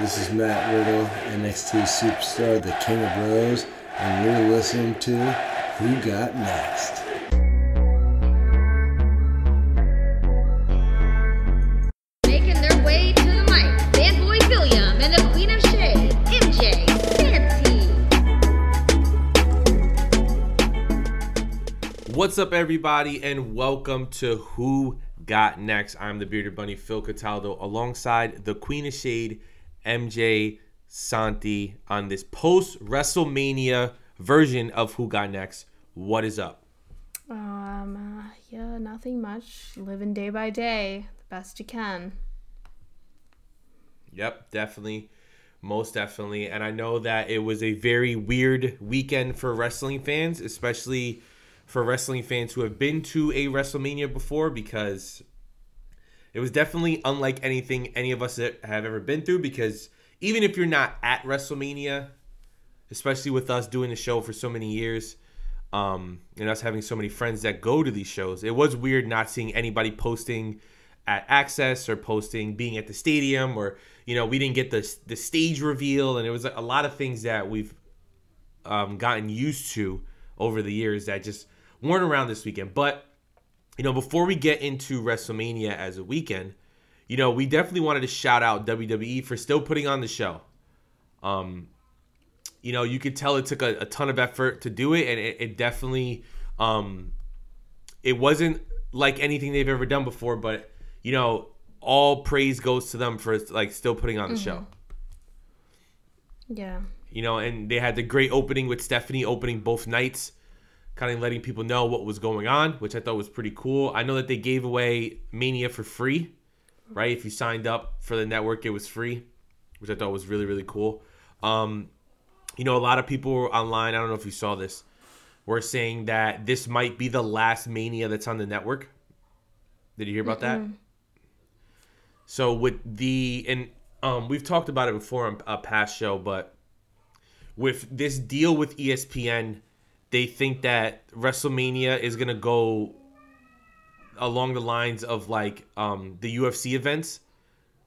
This is Matt Riddle, NXT Superstar, the King of Bros, and you're listening to Who Got Next. Making their way to the mic, Fanboy William and the Queen of Shade, MJ Fancy. What's up, everybody, and welcome to Who Got Next. I'm the Bearded Bunny, Phil Cataldo, alongside the Queen of Shade, MJ Santi, on this post WrestleMania version of Who Got Next. What is up? Um, uh, yeah, nothing much. Living day by day, the best you can. Yep, definitely. Most definitely. And I know that it was a very weird weekend for wrestling fans, especially for wrestling fans who have been to a WrestleMania before, because it was definitely unlike anything any of us have ever been through. Because even if you're not at WrestleMania, especially with us doing the show for so many years, um, and us having so many friends that go to these shows, it was weird not seeing anybody posting at Axxess or posting being at the stadium, or you know, we didn't get the the stage reveal, and it was a lot of things that we've um, gotten used to over the years that just weren't around this weekend. But you know, before we get into WrestleMania as a weekend, you know, we definitely wanted to shout out WWE for still putting on the show. Um, you know, you could tell it took a, a ton of effort to do it, and it, it definitely, um, it wasn't like anything they've ever done before. But you know, all praise goes to them for like still putting on the show. Yeah. You know, and they had the great opening with Stephanie opening both nights, kind of letting people know what was going on, which I thought was pretty cool. I know that they gave away Mania for free, right? If you signed up for the network, it was free, which I thought was really really cool. Um, you know, a lot of people online. I don't know if you saw this. Were saying that this might be the last Mania that's on the network. Did you hear about that? So with the and um, we've talked about it before on a past show, but with this deal with ESPN, they think that WrestleMania is gonna go along the lines of like um, the UFC events,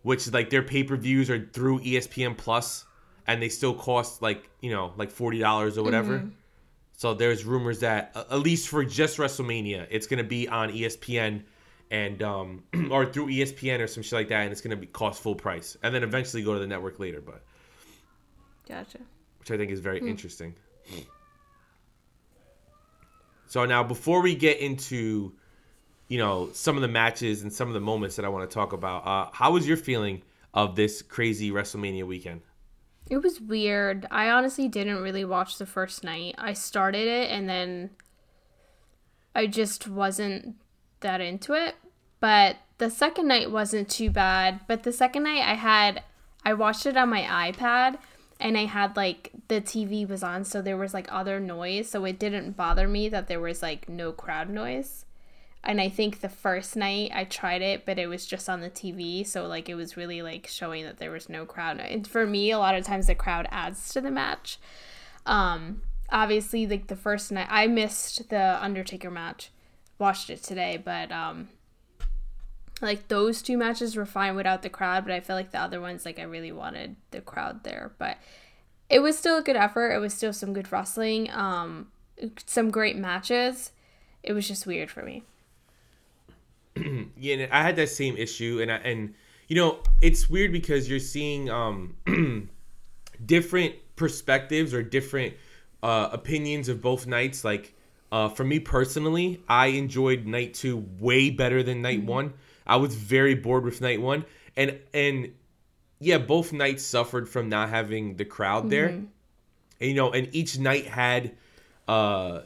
which like their pay per views are through ESPN Plus, and they still cost like you know like forty dollars or whatever. So there's rumors that at least for just WrestleMania, it's gonna be on ESPN and um or through ESPN or some shit like that, and it's gonna be cost full price, and then eventually go to the network later. But Gotcha. which I think is very interesting. So now, before we get into, you know, some of the matches and some of the moments that I want to talk about, uh, how was your feeling of this crazy WrestleMania weekend? It was weird. I honestly didn't really watch the first night. I started it and then I just wasn't that into it. But the second night wasn't too bad. But the second night I had I watched it on my iPad and I had like the TV was on so there was like other noise so it didn't bother me that there was like no crowd noise. And I think the first night I tried it, but it was just on the TV, so like it was really like showing that there was no crowd. And for me, a lot of times the crowd adds to the match. Um, obviously, like the first night, I missed the Undertaker match, watched it today, but um, like those two matches were fine without the crowd. But I feel like the other ones, like I really wanted the crowd there. But it was still a good effort. It was still some good wrestling. Um, some great matches. It was just weird for me. Yeah, and I had that same issue, and I, and you know it's weird because you're seeing um different perspectives or different uh, opinions of both nights. Like uh, for me personally, I enjoyed night two way better than night one. I was very bored with night one, and and yeah, both nights suffered from not having the crowd there. And, you know, and each night had uh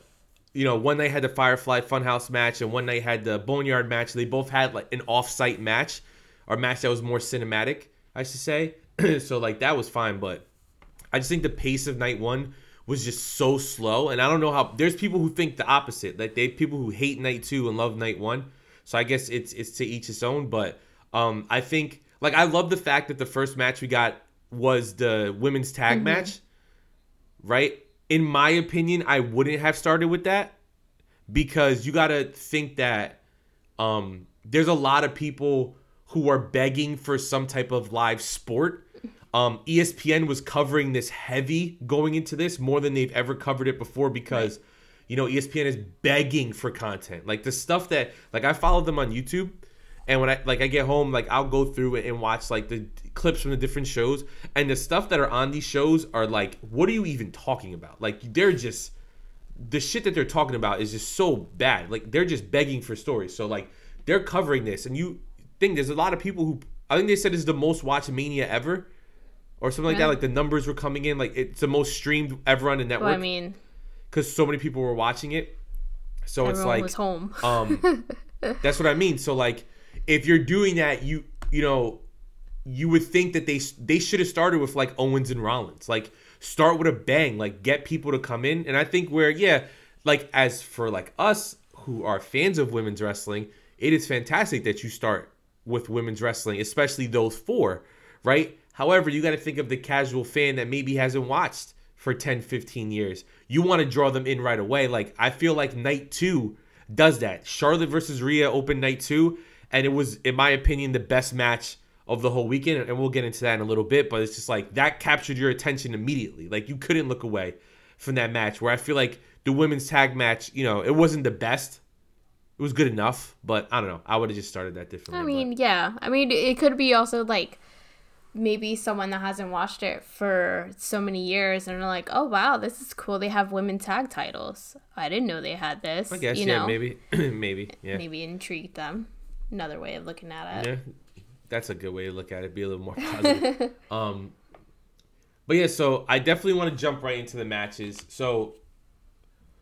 you know, one night had the Firefly Funhouse match, and one night had the Boneyard match. They both had like an off-site match, or match that was more cinematic, I should say. so like that was fine, but I just think the pace of night one was just so slow, and I don't know how. There's people who think the opposite. Like they people who hate night two and love night one. So I guess it's it's to each his own. But um, I think like I love the fact that the first match we got was the women's tag match, right? In my opinion, I wouldn't have started with that because you got to think that um, there's a lot of people who are begging for some type of live sport Um, ESPN was covering this heavy going into this more than they've ever covered it before because, you know, ESPN is begging for content. Like the stuff that, like I follow them on YouTube, and when I like I get home, like I'll go through it and watch like the clips from the different shows, and the stuff that are on these shows are like, what are you even talking about? Like they're just the shit that they're talking about is just so bad. Like they're just begging for stories. So like they're covering this, and you think there's a lot of people who I think they said it's the most watched Mania ever, or something like that. Like the numbers were coming in, like it's the most streamed ever on the Well, network I mean, because so many people were watching it. So it's everyone like was home. um, that's what I mean. So like, if you're doing that, you you know, you would think that they they should have started with like Owens and Rollins, like start with a bang, like get people to come in. And I think where yeah, like as for like us who are fans of women's wrestling, it is fantastic that you start with women's wrestling, especially those four, right? However, you got to think of the casual fan that maybe hasn't watched for 10, 15 years. You want to draw them in right away. Like, I feel like night two does that. Charlotte versus Rhea opened night two, and it was, in my opinion, the best match of the whole weekend. And we'll get into that in a little bit, but it's just like that captured your attention immediately. Like, you couldn't look away from that match. Where I feel like the women's tag match, you know, it wasn't the best. It was good enough, but I don't know. I would have just started that differently. I but- mean, yeah. I mean, it could be also like maybe someone that hasn't watched it for so many years and are like, "Oh wow, this is cool. They have women tag titles. I didn't know they had this." I guess, you yeah, know, maybe, maybe, yeah. maybe intrigued them. Another way of looking at it. Yeah, that's a good way to look at it. Be a little more positive. um, but yeah, so I definitely want to jump right into the matches. So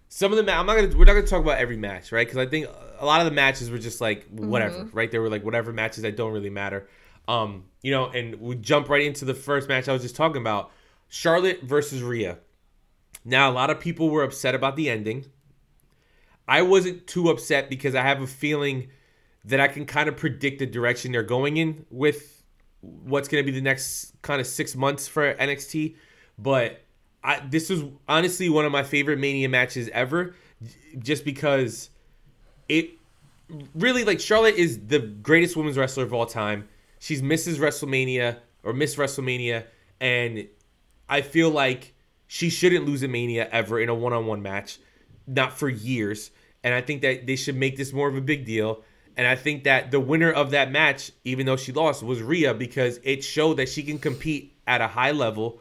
some of the ma- I'm not gonna we're not gonna talk about every match, right? Because I think a lot of the matches were just like whatever, right? They were like whatever matches that don't really matter. Um, you know, and we jump right into the first match I was just talking about, Charlotte versus Rhea. Now a lot of people were upset about the ending. I wasn't too upset because I have a feeling that I can kind of predict the direction they're going in with what's going to be the next kind of six months for NXT. But I, this was honestly one of my favorite Mania matches ever, just because it really like Charlotte is the greatest women's wrestler of all time. She's Mrs. WrestleMania or Miss WrestleMania, and I feel like she shouldn't lose a Mania ever in a one-on-one match, not for years. And I think that they should make this more of a big deal. And I think that the winner of that match, even though she lost, was Rhea because it showed that she can compete at a high level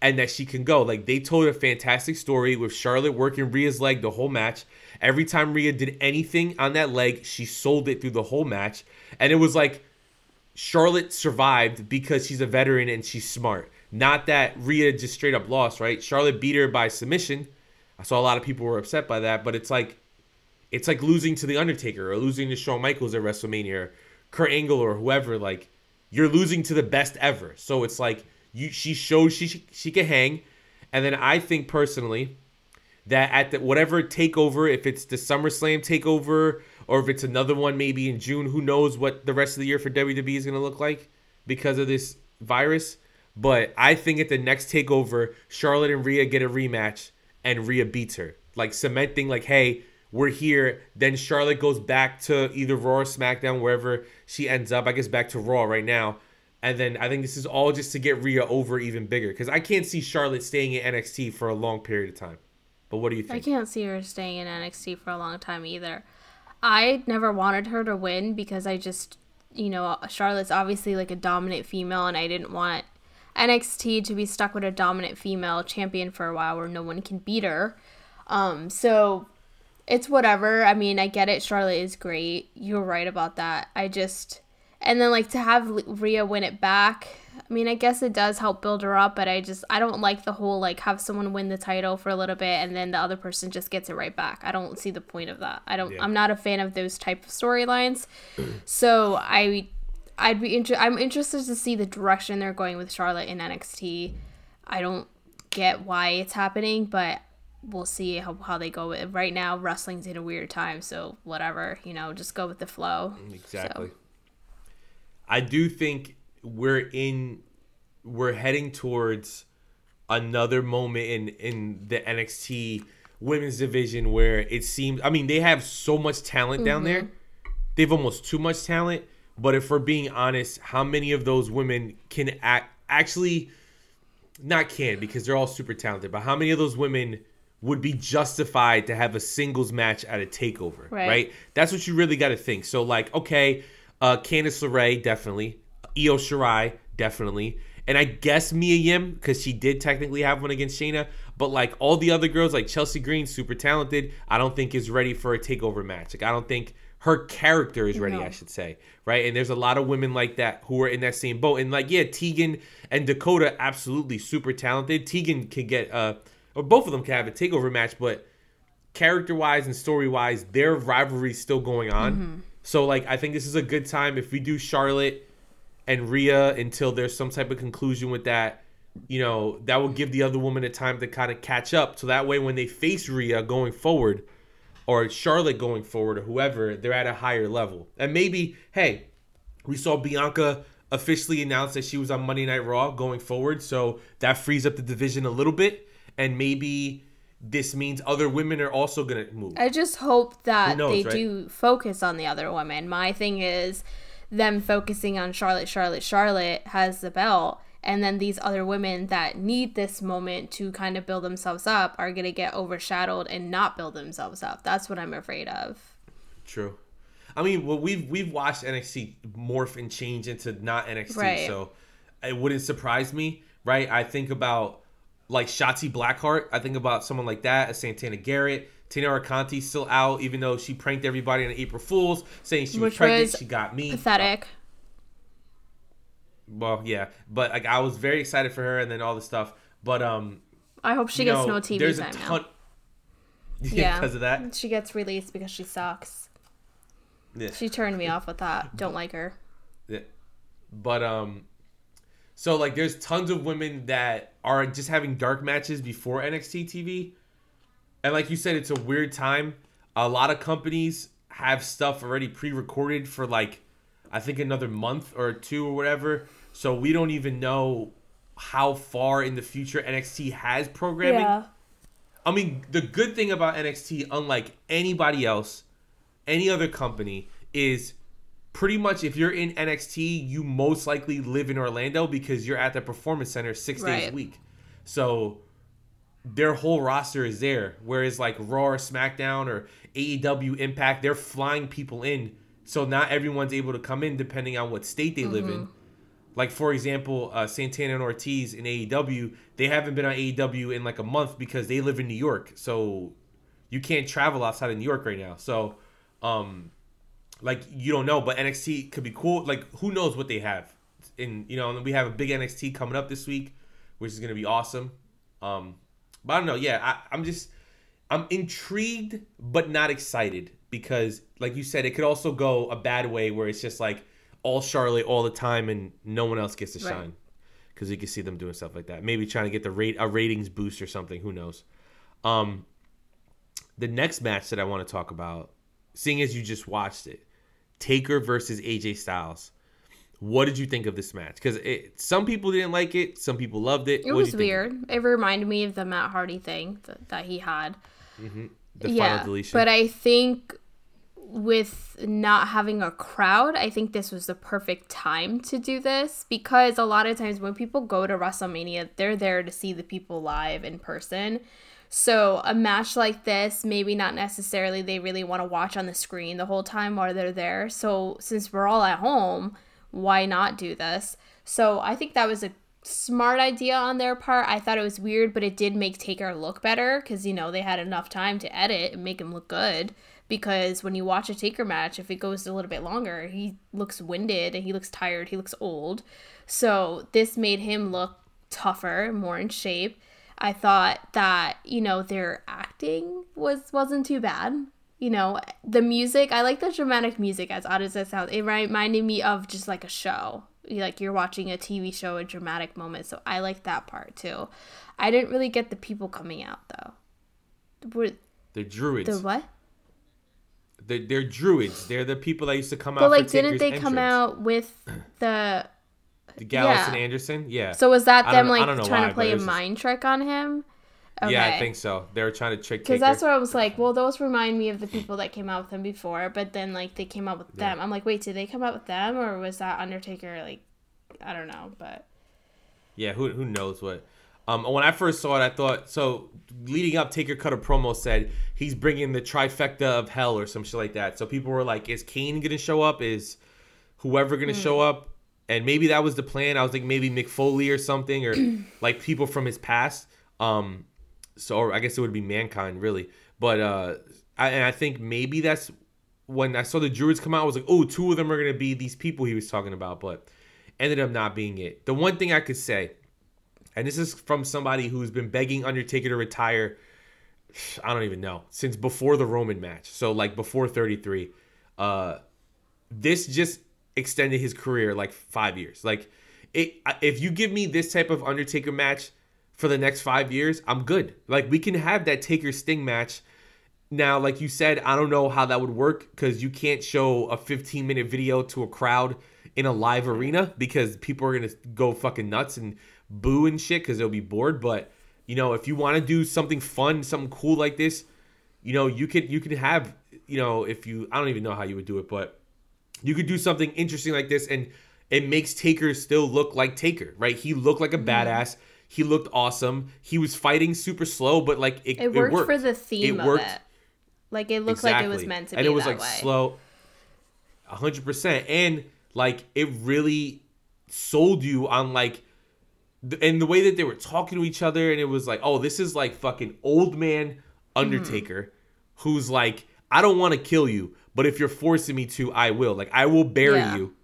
and that she can go. Like they told a fantastic story with Charlotte working Rhea's leg the whole match. Every time Rhea did anything on that leg, she sold it through the whole match. And it was like Charlotte survived because she's a veteran and she's smart. Not that Rhea just straight up lost, right? Charlotte beat her by submission. I saw a lot of people were upset by that, but it's like it's like losing to the Undertaker or losing to Shawn Michaels at WrestleMania or Kurt Angle or whoever. Like you're losing to the best ever. So it's like you she shows she she can hang, and then I think personally that at the whatever takeover, if it's the SummerSlam takeover or if it's another one maybe in June, who knows what the rest of the year for WWE is going to look like because of this virus. But I think at the next takeover, Charlotte and Rhea get a rematch and Rhea beats her, like cementing like, hey, we're here. Then Charlotte goes back to either Raw or SmackDown, wherever she ends up. I guess back to Raw right now. And then I think this is all just to get Rhea over even bigger because I can't see Charlotte staying in NXT for a long period of time. But what do you think? I can't see her staying in NXT for a long time either. I never wanted her to win because I just, you know, Charlotte's obviously like a dominant female, and I didn't want NXT to be stuck with a dominant female champion for a while where no one can beat her. Um, so it's whatever. I mean, I get it. Charlotte is great. You're right about that. I just, and then like to have Rhea win it back. I mean, I guess it does help build her up, but I just I don't like the whole like have someone win the title for a little bit and then the other person just gets it right back. I don't see the point of that. I don't. Yeah. I'm not a fan of those type of storylines. so I, I'd be inter- I'm interested to see the direction they're going with Charlotte in NXT. I don't get why it's happening, but we'll see how, how they go with it. Right now, wrestling's in a weird time, so whatever, you know, just go with the flow. Exactly. So, I do think we're in we're heading towards another moment in in the NXT women's division where it seems I mean they have so much talent down there. They've almost too much talent, but if we're being honest, how many of those women can act actually not can because they're all super talented, but how many of those women would be justified to have a singles match at a takeover, right? Right. That's what you really got to think. So like, okay, uh Candice LeRae definitely, Io Shirai definitely, and I guess Mia Yim because she did technically have one against Shayna, but like all the other girls, like Chelsea Green, super talented, I don't think is ready for a takeover match. Like I don't think her character is ready, No. I should say, right? And there's a lot of women like that who are in that same boat. And like, yeah, Tegan and Dakota, absolutely super talented. Tegan can get uh, or both of them can have a takeover match, but character wise and story wise, their rivalry's still going on. So like, I think this is a good time if we do Charlotte and Rhea until there's some type of conclusion with that. You know, that will give the other woman a time to kind of catch up. So that way, when they face Rhea going forward, or Charlotte going forward, or whoever, they're at a higher level. And maybe, hey, we saw Bianca officially announce that she was on Monday Night Raw going forward, so that frees up the division a little bit, and maybe this means other women are also gonna move. I just hope that knows, they right? do focus on the other women. My thing is them focusing on Charlotte, Charlotte, Charlotte has the belt, and then these other women that need this moment to kind of build themselves up are going to get overshadowed and not build themselves up. That's what I'm afraid of. True. I mean, well, we've we've watched NXT morph and change into not NXT, Right. so it wouldn't surprise me, right? I think about like Shotzi Blackheart. I think about someone like that, a Santana Garrett. Taynara Conti still out, even though she pranked everybody on April Fools, saying she was pregnant. was she got me. Pathetic. Well, yeah, but like I was very excited for her, and then all the stuff. But um, I hope she gets know, no TV there's time a now. ton. Yeah, Yeah. because of that. She gets released because she sucks. Yeah. She turned me off with that. Don't like her. Yeah. But um so like there's tons of women that are just having dark matches before NXT TV. And like you said it's a weird time. A lot of companies have stuff already pre-recorded for like I think another month or two or whatever. So we don't even know how far in the future NXT has programming. Yeah. I mean, the good thing about NXT, unlike anybody else, any other company, is pretty much if you're in NXT, you most likely live in Orlando because you're at the Performance Center six days a Right. week. So their whole roster is there. Whereas like Raw or SmackDown or AEW Impact, they're flying people in. So not everyone's able to come in depending on what state they live in. Like for example, uh, Santana and Ortiz in AEW, they haven't been on AEW in like a month because they live in New York. So you can't travel outside of New York right now. So um like you don't know, but NXT could be cool. Like who knows what they have. And you know, and we have a big NXT coming up this week, which is gonna be awesome. Um but I don't know, yeah, I, I'm just I'm intrigued but not excited because like you said, it could also go a bad way where it's just like all Charlotte all the time and no one else gets to shine. Because you can see them doing stuff like that. Maybe trying to get the rate a ratings boost or something. Who knows? Um, the next match that I want to talk about, seeing as you just watched it, Taker versus AJ Styles. What did you think of this match? Because some people didn't like it, some people loved it. It What was you weird. It reminded me of the Matt Hardy thing that, that he had. Mm-hmm. The final deletion. But I think with not having a crowd, I think this was the perfect time to do this because a lot of times when people go to WrestleMania, they're there to see the people live in person. So a match like this, maybe not necessarily they really want to watch on the screen the whole time while they're there. So since we're all at home, why not do this? So I think that was a smart idea on their part. I thought it was weird, but it did make Taker look better because you know they had enough time to edit and make him look good. Because when you watch a Taker match, if it goes a little bit longer, he looks winded and he looks tired. He looks old. So this made him look tougher, more in shape. I thought that you know their acting was wasn't too bad. You know the music. I like the dramatic music. As odd as that sounds, it reminded me of just like a show. Like you're watching a TV show, a dramatic moment. So I like that part too. I didn't really get the people coming out though. Were the druids. the what? They're, they're druids. They're the people that used to come out. But like, didn't they come out with the? The Gallows yeah. and Anderson? Yeah. So was that them like trying why, to play a just- mind trick on him? Yeah, I think so. They were trying to trick Because that's what I was like. Well, those remind me of the people that came out with them before, but then like they came out with them. I'm like, wait, did they come out with them, or was that Undertaker? Like, I don't know, but Yeah, who who knows what. Um, when I first saw it, I thought so. Leading up, Taker cut a promo said he's bringing the trifecta of hell or some shit like that. So people were like, "Is Kane gonna show up? Is whoever gonna show up?" And maybe that was the plan. I was like, maybe Mick Foley or something, or like people from his past. Um, so I guess it would be Mankind really, but uh, I, and I think maybe that's when I saw the Druids come out. I was like, oh, two of them are gonna be these people he was talking about, but ended up not being it. The one thing I could say and this is from somebody who's been begging Undertaker to retire. I don't even know since before the Roman match, so like before 33. Uh, this just extended his career like five years. Like, it if you give me this type of Undertaker match for the next five years, I'm good. Like, we can have that Taker Sting match. Now, like you said, I don't know how that would work because you can't show a 15 minute video to a crowd in a live arena because people are gonna go fucking nuts and boo and shit because they'll be bored. But you know, if you want to do something fun, something cool like this, you know, you could you could have you know if you I don't even know how you would do it, but you could do something interesting like this, and it makes Taker still look like Taker, right? He looked like a mm-hmm. badass. He looked awesome. He was fighting super slow, but like it, It worked, worked for the theme It of worked it. Like it looked like it was meant to and be it was that like way. slow a hundred percent and like it really sold you on like and the way that they were talking to each other and it was like oh this is like fucking old man undertaker mm-hmm. who's like i don't want to kill you but if you're forcing me to i will like i will bury Yeah. you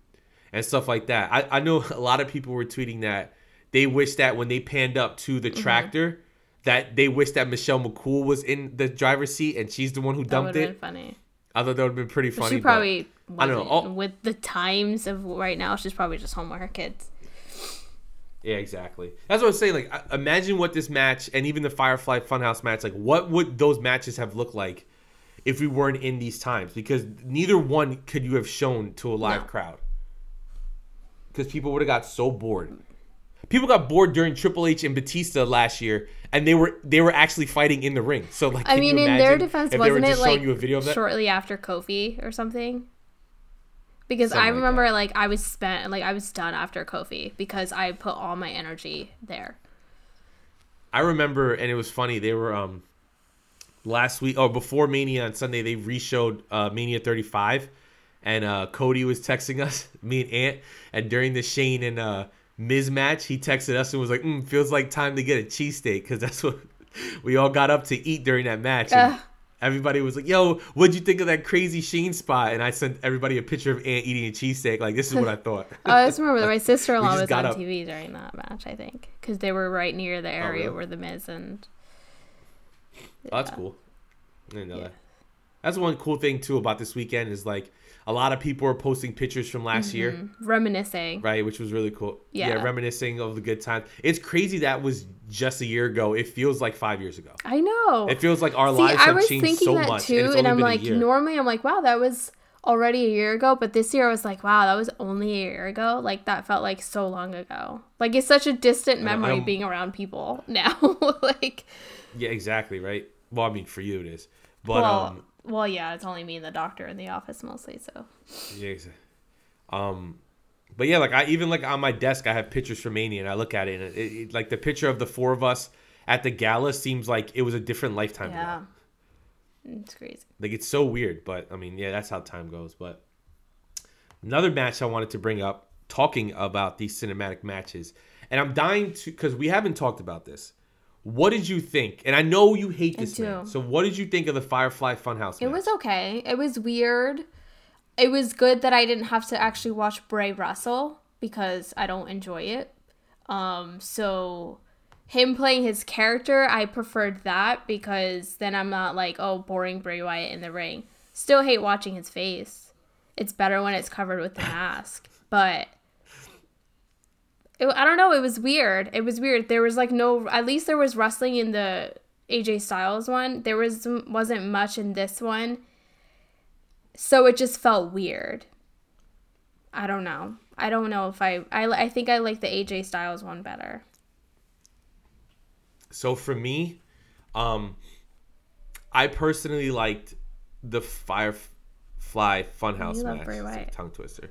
and stuff like that I, I know a lot of people were tweeting that they wish that when they panned up to the Mm-hmm. tractor that they wish that michelle mccool was in the driver's seat and she's the one who That dumped it been funny. I thought that would have been pretty But funny. she but- probably I don't know. wasn't. Oh. With the times of right now, she's probably just home with her kids. yeah, exactly. That's what I'm saying. Like, imagine what this match and even the Firefly Funhouse match, like, what would those matches have looked like if we weren't in these times? Because neither one could you have shown to a live No. crowd. Because people would have got so bored. People got bored during Triple H and Batista last year, and they were they were actually fighting in the ring. So like, I mean, in their defense, if they were wasn't it like you a video of that? shortly after Kofi or something? Because Something I remember that. like I was spent and like I was done after Kofi because I put all my energy there. I remember, and it was funny. They were um last week or before Mania on Sunday. They reshowed uh, Mania 35, and uh, Cody was texting us, me and Ant, and during the Shane and uh, Miz match, he texted us and was like, mm, "Feels like time to get a cheesesteak because that's what we all got up to eat during that match." Everybody was like, "Yo, what'd you think of that crazy Sheen spot?" And I sent everybody a picture of Ant eating a cheesesteak. Like, this is what I thought. Oh, I just remember my sister in law was on up. TV during that match. I think because they were right near the area really? where the Miz and Oh, that's cool. I didn't know that. That's one cool thing too about this weekend is like a lot of people are posting pictures from last year, reminiscing. right? Which was really cool. Yeah. reminiscing of the good times. It's crazy that was just a year ago. It feels like five years ago. I know. It feels like our See, lives I have was changed thinking so that much, too, and and, I'm like, normally I'm like, wow, that was already a year ago, but this year I was like, wow, that was only a year ago. Like that felt like so long ago. Like it's such a distant memory don't- being around people now. like, yeah, exactly, right. Well, I mean, for you it is, but well, um, well, yeah, it's only me and the doctor in the office mostly. So Yeah, um, but yeah, like I even like on my desk, I have pictures from Mania, and I look at it, and it, it, like the picture of the four of us at the gala seems like it was a different lifetime yeah, ago. it's crazy. Like it's so weird, but I mean, yeah, that's how time goes. But another match I wanted to bring up, talking about these cinematic matches, and I'm dying to because we haven't talked about this. What did you think? And I know you hate this man. So what did you think of the Firefly Funhouse? It was okay. It was weird. It was good that I didn't have to actually watch Bray wrestle because I don't enjoy it. Um, so him playing his character, I preferred that because then I'm not like, oh, boring Bray Wyatt in the ring. Still hate watching his face. It's better when it's covered with the mask. But it, I don't know. It was weird. It was weird. There was like no. At least there was wrestling in the AJ Styles one. There was wasn't much in this one. So it just felt weird. I don't know. I don't know if I. I I think I like the AJ Styles one better. So for me, um, I personally liked the Firefly Funhouse match. Tongue twister.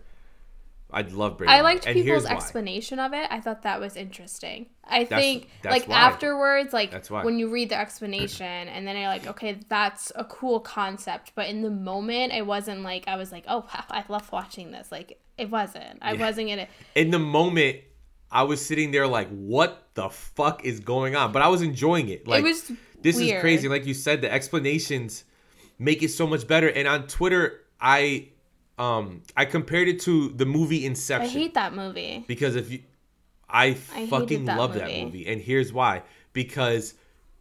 I love Bray. I liked people's here's why. explanation of it. I thought that was interesting. I That's- think that's like why. afterwards, like That's why. when you read the explanation and then you're like, okay, that's a cool concept. But in the moment, it wasn't like I was like, oh, wow, I love watching this. Like it wasn't. I Yeah. wasn't gonna. In the moment, I was sitting there like, "What the fuck is going on?" But I was enjoying it. Like, it was. this weird. is crazy. Like you said, the explanations make it so much better. And on Twitter, I um I compared it to the movie Inception. I hate that movie. because if you, I hated fucking that love that movie. movie, and here's why: because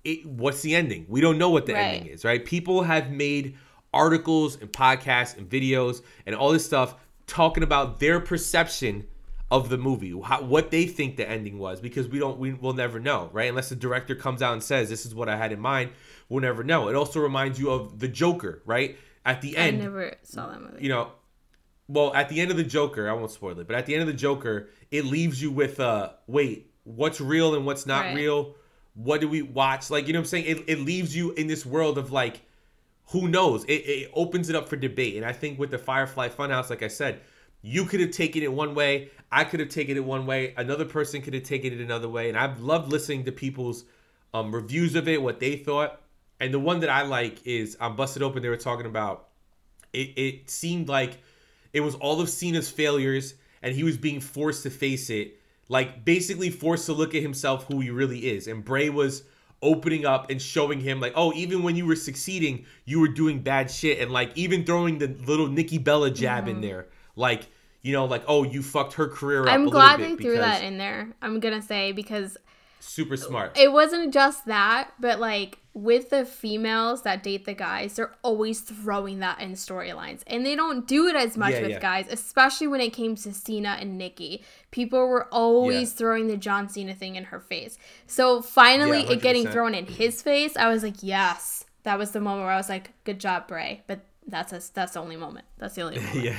it what's the ending? We don't know what the Right. ending is, right? People have made articles and podcasts and videos and all this stuff talking about their perception of the movie, how, what they think the ending was, because we don't, we will never know, right? Unless the director comes out and says, "This is what I had in mind," we'll never know. It also reminds you of the Joker, right? At the end, I never saw that movie. you know, well, at the end of the Joker, I won't spoil it, but at the end of the Joker, it leaves you with uh wait, what's real and what's not Right. real? What do we watch? Like, you know what I'm saying? It, it leaves you in this world of like, who knows? It, it opens it up for debate. And I think with the Firefly Funhouse, like I said, you could have taken it one way, I could have taken it one way, another person could have taken it another way. And I've loved listening to people's um, reviews of it, what they thought. And the one that I like is I'm Busted Open, they were talking about it, it seemed like it was all of Cena's failures and he was being forced to face it. Like basically forced to look at himself who he really is. And Bray was opening up and showing him like, oh, even when you were succeeding, you were doing bad shit. And like even throwing the little Nikki Bella jab in there. Like, you know, like, oh, you fucked her career up. I'm glad they threw that in there. I'm gonna say because Super smart. it wasn't just that, but like with the females that date the guys, they're always throwing that in storylines. And they don't do it as much Yeah, with yeah. guys, especially when it came to Cena and Nikki. People were always Yeah. throwing the John Cena thing in her face. So finally it getting thrown in his face, I was like, yes. That was the moment where I was like, good job, Bray. But that's a, that's the only moment. That's the only moment. yeah.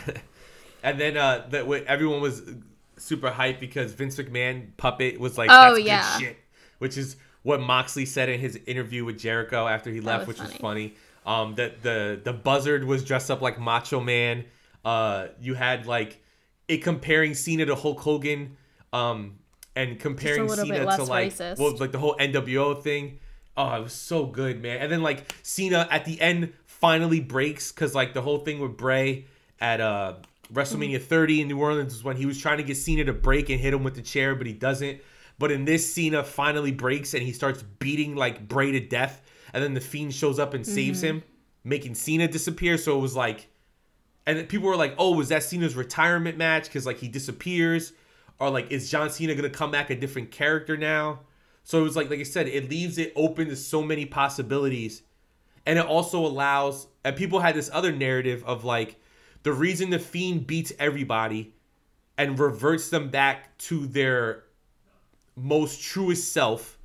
And then uh that everyone was super hyped because Vince McMahon puppet was like Oh, that's yeah. good shit, which is what Moxley said in his interview with Jericho after he left, was which was funny. funny. Um that the the buzzard was dressed up like Macho Man. Uh you had like it comparing Cena to Hulk Hogan um and comparing Cena to like racist. well like the whole NWO thing. Oh, it was so good, man. And then like Cena at the end finally breaks because like the whole thing with Bray at uh WrestleMania 30 in New Orleans was when he was trying to get Cena to break and hit him with the chair, but he doesn't. But in this, Cena finally breaks and he starts beating like Bray to death, and then the Fiend shows up and saves mm-hmm. him, making Cena disappear. So it was like, and people were like, "Oh, was that Cena's retirement match?" Because like he disappears, or like is John Cena gonna come back a different character now? So it was like, like I said, it leaves it open to so many possibilities, and it also allows. And people had this other narrative of like, the reason the Fiend beats everybody, and reverts them back to their most truest self,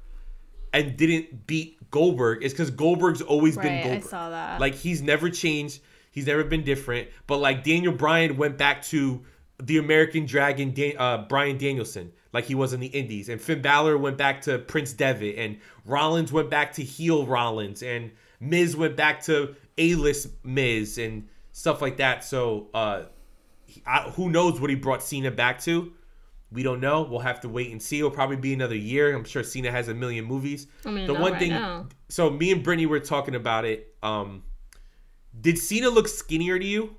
and didn't beat Goldberg is because Goldberg's always been Right, I Goldberg. saw that. Like he's never changed. He's never been different. But like Daniel Bryan went back to the American Dragon, Dan- uh, Bryan Danielson, like he was in the Indies, and Finn Balor went back to Prince Devitt, and Rollins went back to heel Rollins, and Miz went back to A-list Miz, and stuff like that. So uh, I, who knows what he brought Cena back to? We don't know. We'll have to wait and see. It'll probably be another year. I'm sure Cena has a million movies. I mean, the one right thing. now. So me and Brittany were talking about it. Um, did Cena look skinnier to you?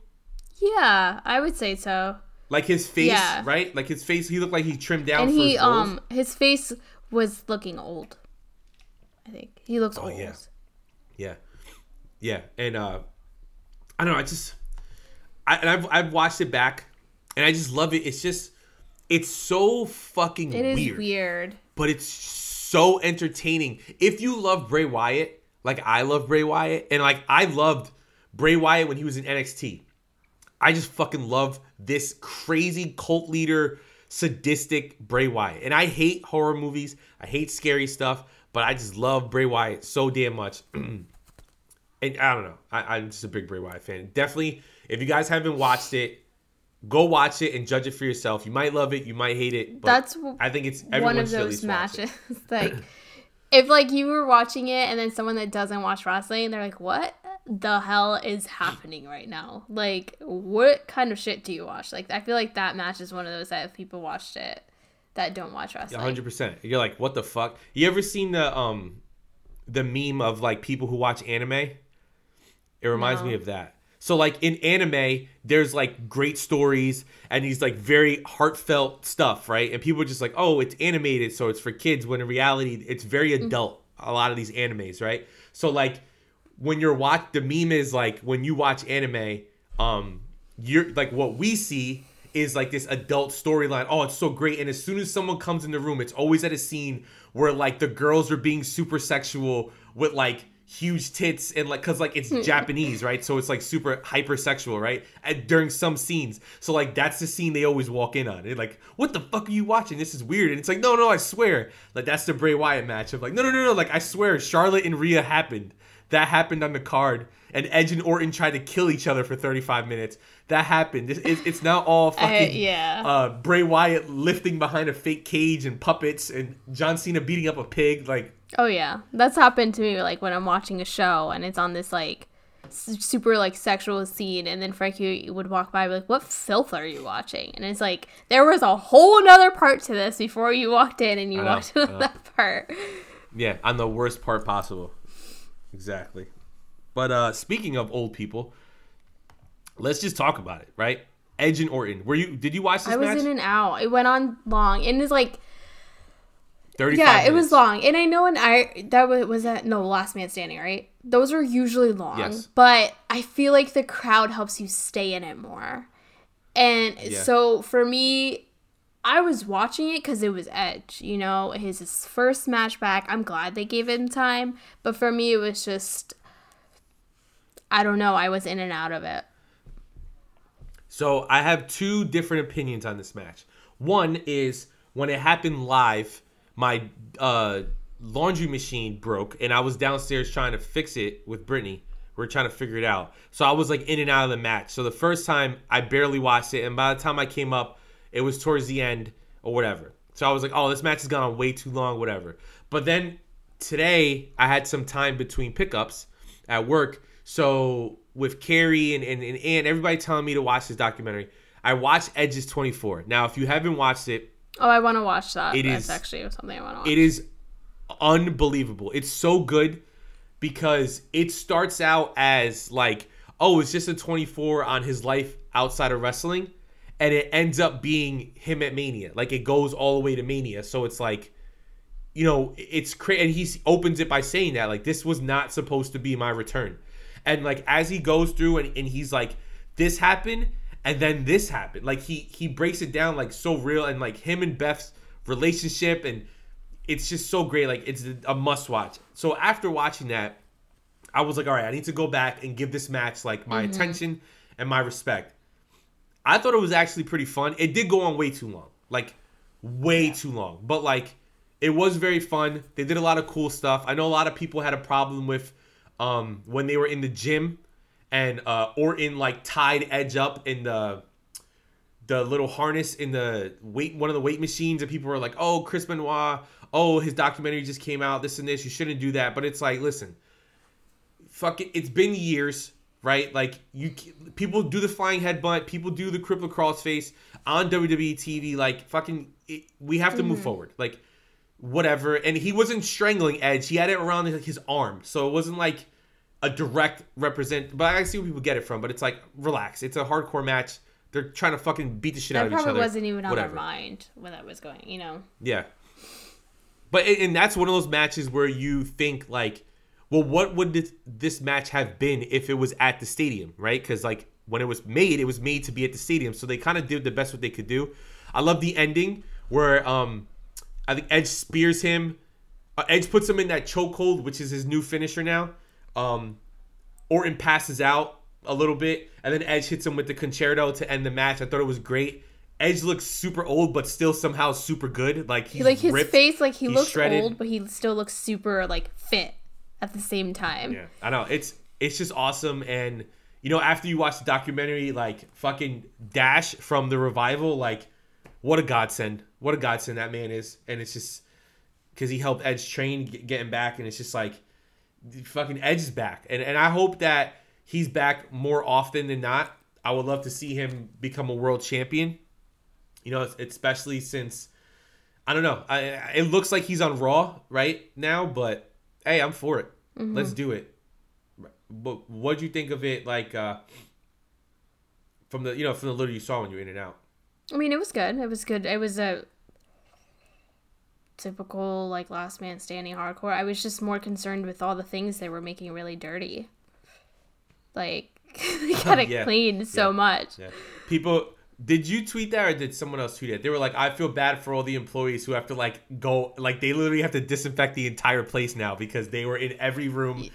Yeah, I would say so. Like his face, Yeah. right? Like his face, he looked like he trimmed down and for he his um his face was looking old. I think he looks old. Oh, yeah. Yeah, yeah, and uh, I don't know. I just, I and I've I've watched it back, and I just love it. It's just, it's so fucking It is weird, weird. but it's so entertaining. If you love Bray Wyatt, like I love Bray Wyatt, and like I loved Bray Wyatt when he was in NXT. I just fucking love this crazy cult leader, sadistic Bray Wyatt. And I hate horror movies. I hate scary stuff, but I just love Bray Wyatt so damn much. and I don't know. I, I'm just a big Bray Wyatt fan. Definitely, if you guys haven't watched it, go watch it and judge it for yourself. You might love it, you might hate it. But That's I think it's One of those least watch it. matches. like if like you were watching it and then someone that doesn't watch wrestling, they're like, "What?" the hell is happening right now? Like, what kind of shit do you watch? Like, I feel like that match is one of those that if people watched it that don't watch wrestling. hundred percent. You're like, what the fuck? You ever seen the um the meme of like people who watch anime? It reminds No. me of that. So like in anime, there's like great stories and these like very heartfelt stuff, right? And people are just like, oh, it's animated, so it's for kids. When in reality, it's very adult. A lot of these animes, right? So like when you're watch, the meme is like when you watch anime, um, you're like what we see is like this adult storyline. Oh, it's so great. And as soon as someone comes in the room, it's always at a scene where like the girls are being super sexual with like huge tits and like cuz like it's Japanese, right? So it's like super hypersexual, right? And during some scenes. So like that's the scene they always walk in on. They're like, "What the fuck are you watching? This is weird." And it's like, "No, no, I swear." Like that's the Bray Wyatt match of like, "No, no, no, no, like I swear Charlotte and Rhea happened." That happened on the card, and Edge and Orton tried to kill each other for 35 minutes. That happened. It's, it's, it's now all fucking yeah. uh, Bray Wyatt lifting behind a fake cage and puppets, and John Cena beating up a pig. Like, Oh yeah, that's happened to me. Like when I'm watching a show and it's on this like super like sexual scene, and then Frankie would walk by and be like, "What filth are you watching?" And it's like there was a whole nother part to this before you walked in, and you know, walked I into know. that part. yeah, on the worst part possible. Exactly. But uh speaking of old people, let's just talk about it, right? Edge and Orton. Were you? Did you watch this I was match? in and out. It went on long, and it's like 35 yeah, it was long. And I know, and I that was was that no Last Man Standing, right? Those are usually long, Yes. but I feel like the crowd helps you stay in it more. And Yeah. so for me, I was watching it because it was Edge. You know, his, his first match back. I'm glad they gave him time, but for me, it was just I don't know. I was in and out of it. So I have two different opinions on this match. One is when it happened live, my uh, laundry machine broke, and I was downstairs trying to fix it with Brittany. We are trying to figure it out. So I was like in and out of the match. So the first time I barely watched it, and by the time I came up, it was towards the end or whatever. So I was like, oh, this match has gone on way too long, whatever. But then today I had some time between pickups at work. So with Carrie and, and, and Ann, everybody telling me to watch this documentary, I watched Edge's 24. Now, if you haven't watched it, Oh, I want to watch that. It That's is- actually something I want to watch. it is unbelievable. It's so good because it starts out as like, oh, it's just a 24 on his life outside of wrestling, and it ends up being him at Mania. Like it goes all the way to Mania. So it's like, you know, it's crazy. And he opens it by saying that like this was not supposed to be my return, and like as he goes through and, and he's like, this happened. And then this happened. Like he he breaks it down like so real and like him and Beth's relationship and it's just so great. Like it's a must watch. So after watching that, I was like, all right, I need to go back and give this match like my attention and my respect. I thought it was actually pretty fun. It did go on way too long, like way too long, but like it was very fun. They did a lot of cool stuff. I know a lot of people had a problem with um when they were in the gym and uh Orton like tied Edge up in the the little harness in the weight one of the weight machines and people were like oh chris benoit oh his documentary just came out this and this you shouldn't do that. But it's like listen fuck it it's been years right? Like you people do the flying headbutt people do the crippler crossface on wwe tv like fucking it, we have to move forward like whatever. And he wasn't strangling edge he had it around his arm. So it wasn't like a direct represent but i see where people get it from but it's like relax it's a hardcore match they're trying to fucking beat the shit out of each probably other wasn't even on their mind when that was going. You know. Yeah. But and that's one of those matches where you think like, well, what would this, this match have been if it was at the stadium, right? Because like when it was made, it was made to be at the stadium, so they kind of did the best what they could do. I love the ending where um, I think Edge spears him. Uh, Edge puts him in that chokehold, which is his new finisher now. Um, Orton passes out a little bit, and then Edge hits him with the Con-Chair-To to end the match. I thought it was great. Edge looks super old, but still somehow super good. Like he's like his ripped, face, like he looks shredded. old, but he still looks super like fit at the same time. Yeah, I know it's it's just awesome, and you know after you watch the documentary, like fucking Dash from the revival, like what a godsend, what a godsend that man is, and it's just because he helped Edge train get, getting back, and it's just like fucking Edge is back, and and I hope that he's back more often than not. I would love to see him become a world champion. You know, especially since I don't know. I, it looks like he's on Raw right now, but hey, I'm for it. Let's do it. But what do you think of it? Like uh, from the you know from the little you saw when you were in and out. I mean, it was good. It was good. It was a typical like last man standing hardcore. I was just more concerned with all the things they were making really dirty. Like they got it Yeah. cleaned so Yeah. much. Yeah. People, did you tweet that or did someone else tweet it? They were like, I feel bad for all the employees who have to like go, like they literally have to disinfect the entire place now because they were in every room,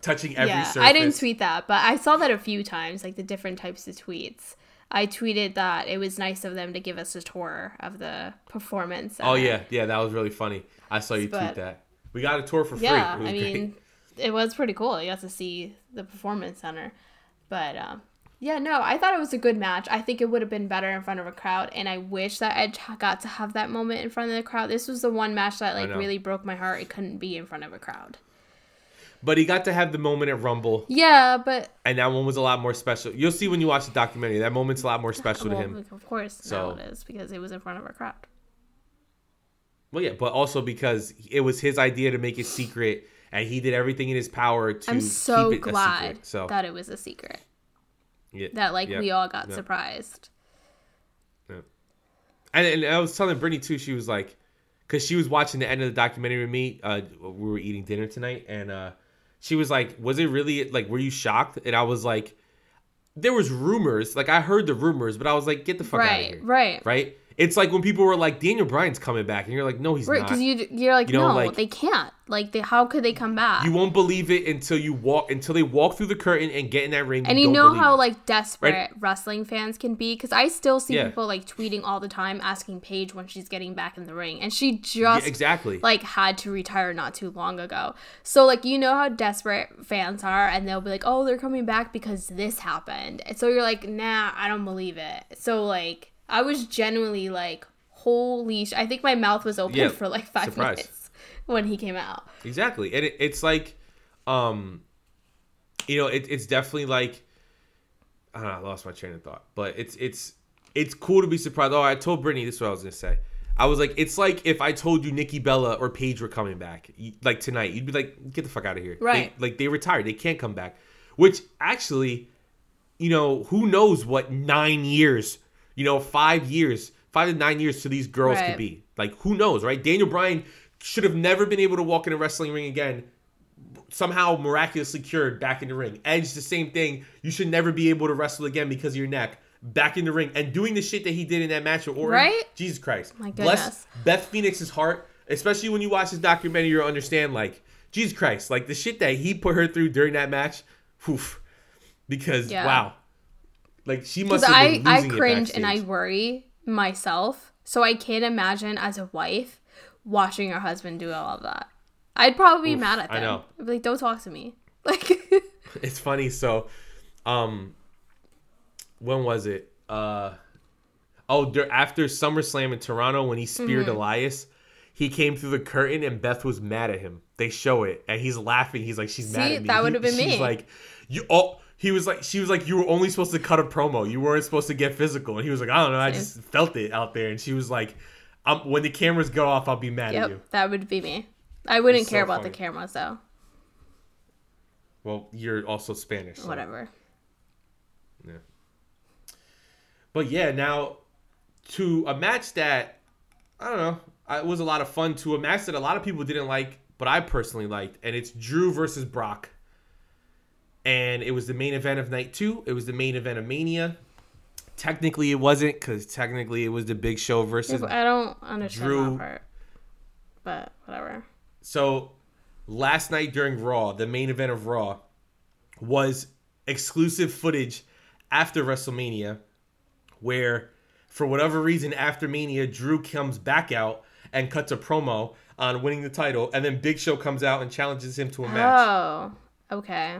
touching every yeah, surface. I didn't tweet that, but I saw that a few times, like the different types of tweets. I tweeted that it was nice of them to give us a tour of the performance. Oh yeah, yeah, that was really funny. I saw you tweet that. We got a tour for free. yeah. It was I great. mean, it was pretty cool. You got to see the performance center, but um, yeah, no, I thought it was a good match. I think it would have been better in front of a crowd, and I wish that Edge got to have that moment in front of the crowd. This was the one match that like really broke my heart. It couldn't be in front of a crowd. But he got to have the moment at Rumble, Yeah, but and that one was a lot more special. You'll see when you watch the documentary. That moment's a lot more special to him. of course, So- now it is because it was in front of a crowd. Well, yeah, but also because it was his idea to make it secret, and he did everything in his power to I'm so keep it a glad secret. So that it was a secret. yeah, That like yeah, we all got yeah. surprised. And, and I was telling Brittany too. She was like, because she was watching the end of the documentary with me. Uh, we were eating dinner tonight, and uh, she was like, "Was it really like? Were you shocked?" And I was like, "There was rumors. Like I heard the rumors, but I was like, get the fuck out of Right, here." right. Right. It's like when people were like, "Daniel Bryan's coming back," and you're like, "No, he's Right, not." because you you're like You know, no, like- they can't. Like they, how could they come back? You won't believe it until you walk until they walk through the curtain and get in that ring. and you don't know how it. like desperate Right. wrestling fans can be because I still see Yeah. people like tweeting all the time asking Paige when she's getting back in the ring, and she Yeah, just exactly. like had to retire not too long ago. So like you know how desperate fans are, and they'll be like, "Oh, they're coming back because this happened." And so you're like, "Nah, I don't believe it." So like I was genuinely like, "Holy!" Sh-. I think my mouth was open Yeah, for like five surprised. minutes when he came out. Exactly, and it, it's like, um, you know, it, it's definitely like, I don't know, I lost my train of thought, but it's it's it's cool to be surprised. Oh, I told Brittany this is what I was gonna say. I was like, it's like if I told you Nikki Bella or Paige were coming back, like tonight, you'd be like, get the fuck out of here. They- Right. like they retired, they can't come back. Which actually, you know, who knows what nine years, you know, five years, five to nine years to these girls Right. could be. Like, who knows, right? Daniel Bryan should have never been able to walk in a wrestling ring again. Somehow miraculously cured back in the ring. Edge, the same thing. You should never be able to wrestle again because of your neck. Back in the ring and doing the shit that he did in that match with Orton. Right? Jesus Christ. My goodness. Bless. Beth Phoenix's heart, especially when you watch this documentary, you'll understand, like, Jesus Christ, like the shit that he put her through during that match. Oof. Because, Yeah. wow. Like, she must have I been I cringe and I worry myself, so I can't imagine as a wife watching her husband do all of that. I'd probably be mad at I them. know. I'd be like, don't talk to me. Like, it's funny so um when was it uh oh after SummerSlam in Toronto when he speared Mm-hmm. Elias he came through the curtain and Beth was mad at him they show it and he's laughing he's like she's mad at me that would've been she's me. like you oh he was like she was like you were only supposed to cut a promo you weren't supposed to get physical and he was like I don't know I just felt it out there and she was like when the cameras go off I'll be mad at you yep, that would be me. I wouldn't care so about the funny. cameras though. well you're also Spanish so. Whatever. But yeah, now to a match that I don't know, it was a lot of fun. To a match that a lot of people didn't like, but I personally liked, and it's Drew versus Brock. And it was the main event of night two. It was the main event of Mania. Technically, it wasn't because technically it was the Big Show versus. I don't understand Drew- that part. But whatever. So last night during Raw, the main event of Raw was exclusive footage after WrestleMania, where for whatever reason after Mania, Drew comes back out and cuts a promo on winning the title, and then Big Show comes out and challenges him to a match. Oh, okay.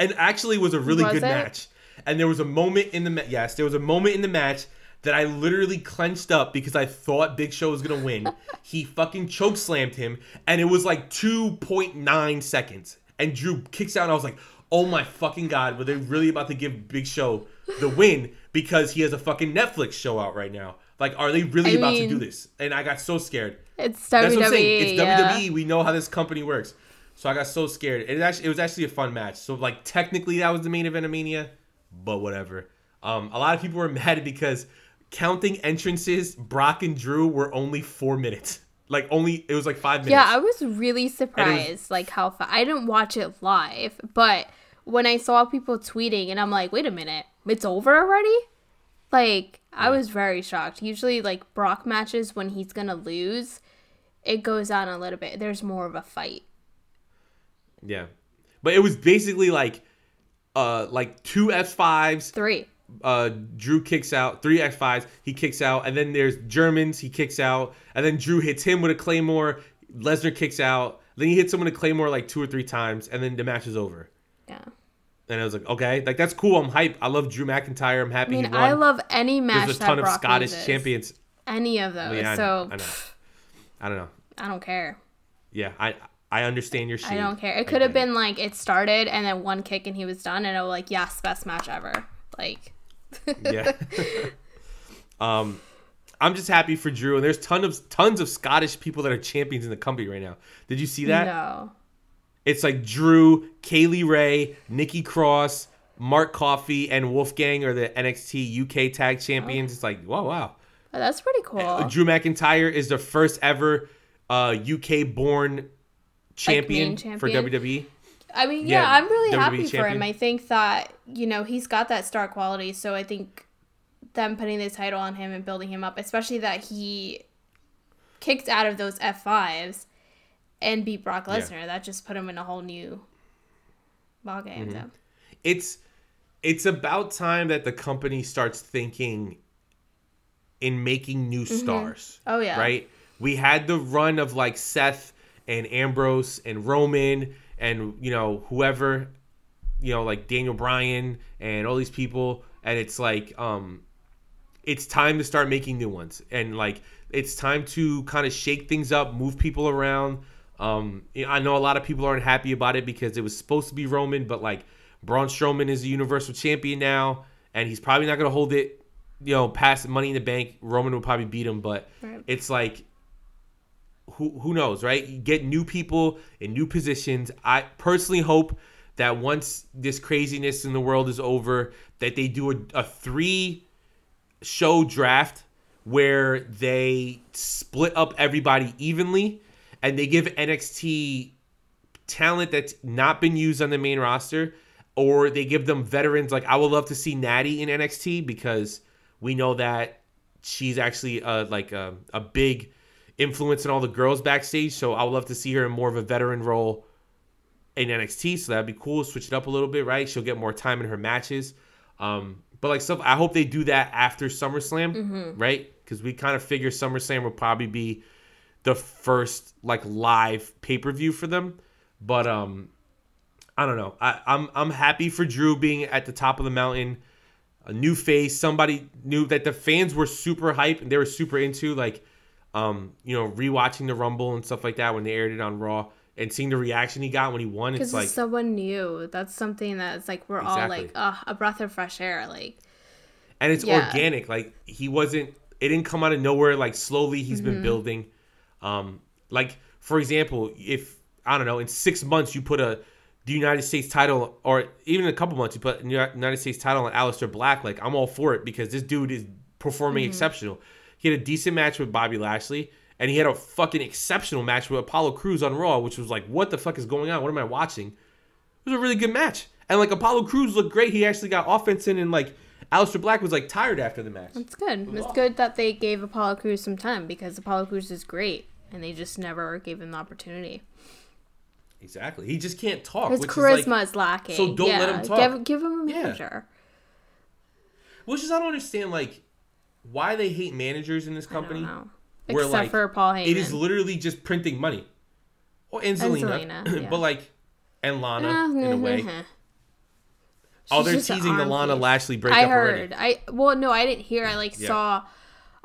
And actually was a really Was good it? match. And there was a moment in the ma- yes, there was a moment in the match that I literally clenched up because I thought Big Show was gonna win. he fucking choke slammed him, and it was like 2.9 seconds. and Drew kicks out, and I was like, oh my fucking god, were they really about to give Big Show the win because he has a fucking Netflix show out right now? Like, are they really I about to do this? And I got so scared. It's WWE. That's what I'm saying. It's yeah. WWE. We know how this company works. So I got so scared. It actually it was actually a fun match. So like technically that was the main event of Mania, but whatever. Um, a lot of people were mad because counting entrances, Brock and Drew were only four minutes. Like only it was like five minutes. Yeah, I was really surprised, like how fa- I didn't watch it live, but when I saw people tweeting, and I'm like, wait a minute, it's over already. Like I was very shocked. Usually, like Brock matches when he's gonna lose, it goes on a little bit. There's more of a fight. Yeah, but it was basically like uh like two F fives. Three. uh, Drew kicks out, three F5s, he kicks out, and then there's Germans, he kicks out, and then Drew hits him with a Claymore, Lesnar kicks out, then he hits someone with a Claymore like two or three times, and then the match is over. Yeah. And I was like, okay, like that's cool, I'm hype. I love Drew McIntyre, I'm happy. I mean. I love any match there's a ton of Brock Scottish loses. champions. Any of those. Yeah, I so know, I know. I don't know. I don't care. Yeah, I I understand your shade. I don't care. It could have been like it started and then one kick and he was done, and I was like, yes, best match ever. Like, yeah. um, I'm just happy for Drew, and there's tons of tons of Scottish people that are champions in the company right now. Did you see that? no. It's like Drew, Kay Lee Ray, Nikki Cross, Mark Coffey, and Wolfgang are the NXT UK Tag Champions. It's like, whoa, wow. But that's pretty cool. Drew McIntyre is the first ever uh, UK born champion, main for? WWE. I mean, yeah, Yeah, I'm really WWE happy for him. I think that, you know, he's got that star quality. So I think them putting the title on him and building him up, especially that he kicked out of those F5s and beat Brock Yeah. Lesnar, that just put him in a whole new ballgame. Mm-hmm. So. It's it's about time that the company starts thinking in making new stars. Oh, yeah. Right? We had the run of like Seth and Ambrose and Roman and you know whoever you know like Daniel Bryan and all these people. And it's like um it's time to start making new ones. And like it's time to kind of shake things up move people around. Um i know a lot of people aren't happy about it because it was supposed to be roman but like braun strowman is a universal champion now and he's probably not going to hold it you know past money in the bank. Roman will probably beat him but Right. it's like who who knows, right? You get new people in new positions. I personally hope that once this craziness in the world is over, that they do a, a three show draft where they split up everybody evenly and they give NXT talent that's not been used on the main roster or they give them veterans like I would love to see Nattie in NXT because we know that she's actually uh like a, a big influence in all the girls backstage so I would love to see her in more of a veteran role in NXT so that'd be cool switch it up a little bit right? She'll get more time in her matches. Um but like stuff I hope they do that after SummerSlam right? Because we kind of figure SummerSlam will probably be the first like live pay-per-view for them. But um I don't know. I, I'm I'm happy for Drew being at the top of the mountain, a new face, somebody new that the fans were super hype and they were super into, like, um, you know, rewatching the Rumble and stuff like that when they aired it on Raw and seeing the reaction he got when he won. It's it's, like, someone new. That's something that's like we're all like, uh, a breath of fresh air. Like, and it's yeah. organic. Like he wasn't. It didn't come out of nowhere. Like slowly, he's Mm-hmm. been building. Um, like for example, if I don't know, in six months you put a the United States title, or even a couple months you put a United States title on Aleister Black, like I'm all for it because this dude is performing Mm-hmm. exceptional. He had a decent match with Bobby Lashley, and he had a fucking exceptional match with Apollo Crews on Raw, which was like, what the fuck is going on? What am I watching? It was a really good match. And like Apollo Crews looked great. He actually got offense in and like Aleister Black was like tired after the match. it's good. It's good that they gave Apollo Crews some time because Apollo Crews is great, and they just never gave him the opportunity. Exactly. He just can't talk. His which charisma is like, is lacking. so don't let him talk. Give, give him a Yeah. which is I don't understand like why they hate managers in this company. where, Except like, for Paul Heyman. It is literally just printing money. Or and Zelina, Zelina, yeah. but like and Lana Uh, in a way. Oh, they're teasing the Lana piece. Lashley breakup I already. heard. I well, no, I didn't hear. I like Yeah. saw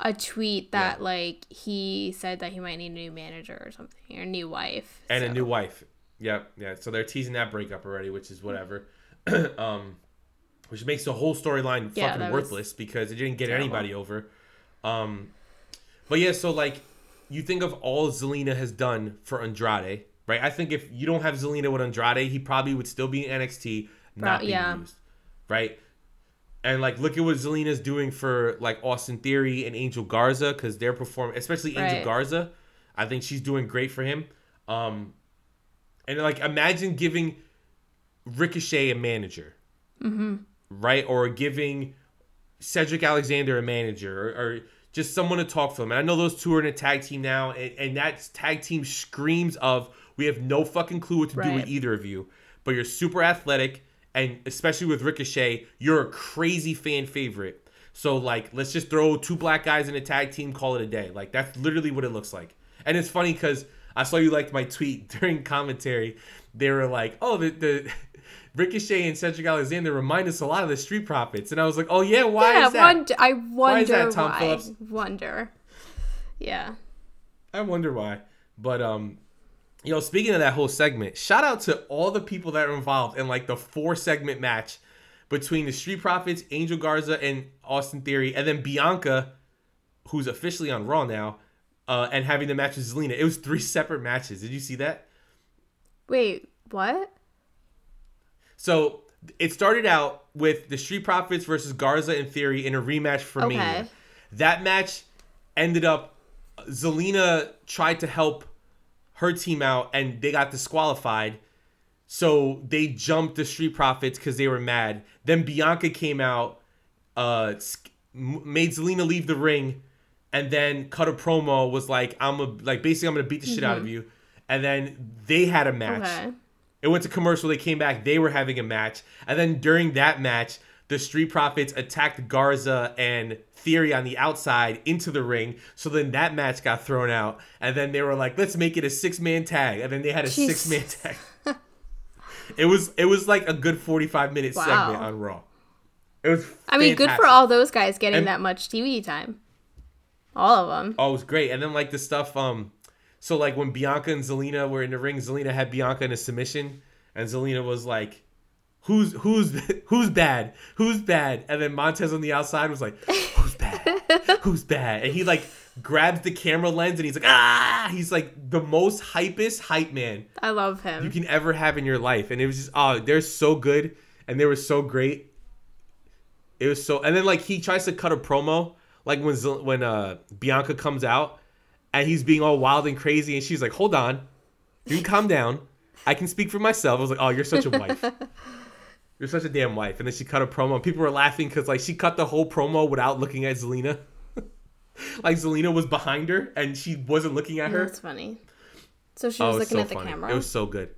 a tweet that Yeah. like he said that he might need a new manager or something or a new wife. And a new wife. Yep, yeah. So they're teasing that breakup already, which is whatever. um, which makes the whole storyline Yeah, fucking worthless because it didn't get terrible. anybody over. Um, but yeah, so like you think of all Zelina has done for Andrade, right? I think if you don't have Zelina with Andrade, he probably would still be in NXT, not being yeah. used, right? And like, look at what Zelina's doing for like Austin Theory and Angel Garza because they're performing, especially Angel Right. Garza. I think she's doing great for him. Um, and like, imagine giving Ricochet a manager, mm-hmm. Right? Or giving Cedric Alexander a manager, or, or just someone to talk to them. And I know those two are in a tag team now, and, and that tag team screams of we have no fucking clue what to do with either of you, but you're super athletic, and especially with Ricochet, you're a crazy fan favorite. So like, let's just throw two black guys in a tag team, call it a day. Like that's literally what it looks like. And it's funny because I saw you liked my tweet during commentary. They were like, "Oh, the, the Ricochet and Cedric Alexander remind us a lot of the Street Profits," and I was like, "Oh yeah, why yeah, is that?" wonder, I wonder Why is that, why. Tom Phillips? Wonder. Yeah. I wonder why. But um, you know, speaking of that whole segment, shout out to all the people that are involved in like the four segment match between the Street Profits, Angel Garza, and Austin Theory, and then Bianca, who's officially on Raw now, uh, and having the match with Zelina. It was three separate matches. Did you see that? Wait, what? So it started out with the Street Profits versus Garza and Theory in a rematch for Okay. Mania. That match ended up Zelina tried to help her team out and they got disqualified. So they jumped the Street Profits because they were mad. Then Bianca came out, uh, made Zelina leave the ring, and then cut a promo. Was like, "I'm a like basically I'm gonna beat the shit out of you." And then they had a match. Okay. It went to commercial. They came back. They were having a match, and then during that match, the Street Profits attacked Garza and Theory on the outside into the ring. So then that match got thrown out, and then they were like, "Let's make it a six man tag," and then they had a Jeez. six man tag. it was it was like a good forty five minute Wow. segment on Raw. It was. I mean, good for all those guys getting And- that much TV time. All of them. Oh, it was great. And then like the stuff, um, so like when Bianca and Zelina were in the ring, Zelina had Bianca in a submission, and Zelina was like, "Who's who's who's bad? Who's bad?" And then Montez on the outside was like, "Who's bad? Who's bad?" And he like grabs the camera lens and he's like, "Ah!" He's like the most hypest hype man I love him. you can ever have in your life. And it was just oh, they're so good and they were so great. It was so and then like he tries to cut a promo like when when uh Bianca comes out and he's being all wild and crazy and she's like, "Hold on. You can calm down. I can speak for myself." I was like, "Oh, you're such a wife." You're such a damn wife. And then she cut a promo and people were laughing cuz like she cut the whole promo without looking at Zelina. like Zelina was behind her and she wasn't looking at her. That's funny. So she Oh, was was looking so at the funny. camera. It was so good.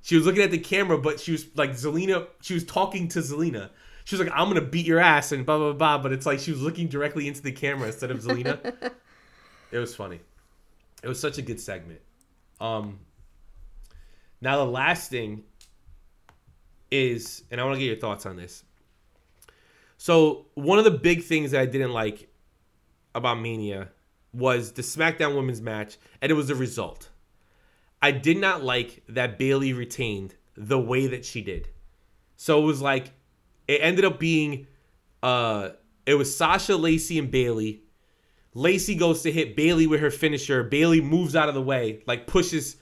She was looking at the camera, but she was like Zelina. She was talking to Zelina. She was like, "I'm gonna beat your ass" and blah blah blah. But it's like she was looking directly into the camera instead of Zelina. it was funny. It was such a good segment. Um. Now the last thing is, and I want to get your thoughts on this. So one of the big things that I didn't like about Mania was the SmackDown Women's match, and it was the result. I did not like that Bayley retained the way that she did. So it was like it ended up being uh it was Sasha, Lacey, and Bayley. Lacey goes to hit Bayley with her finisher. Bayley moves out of the way, like pushes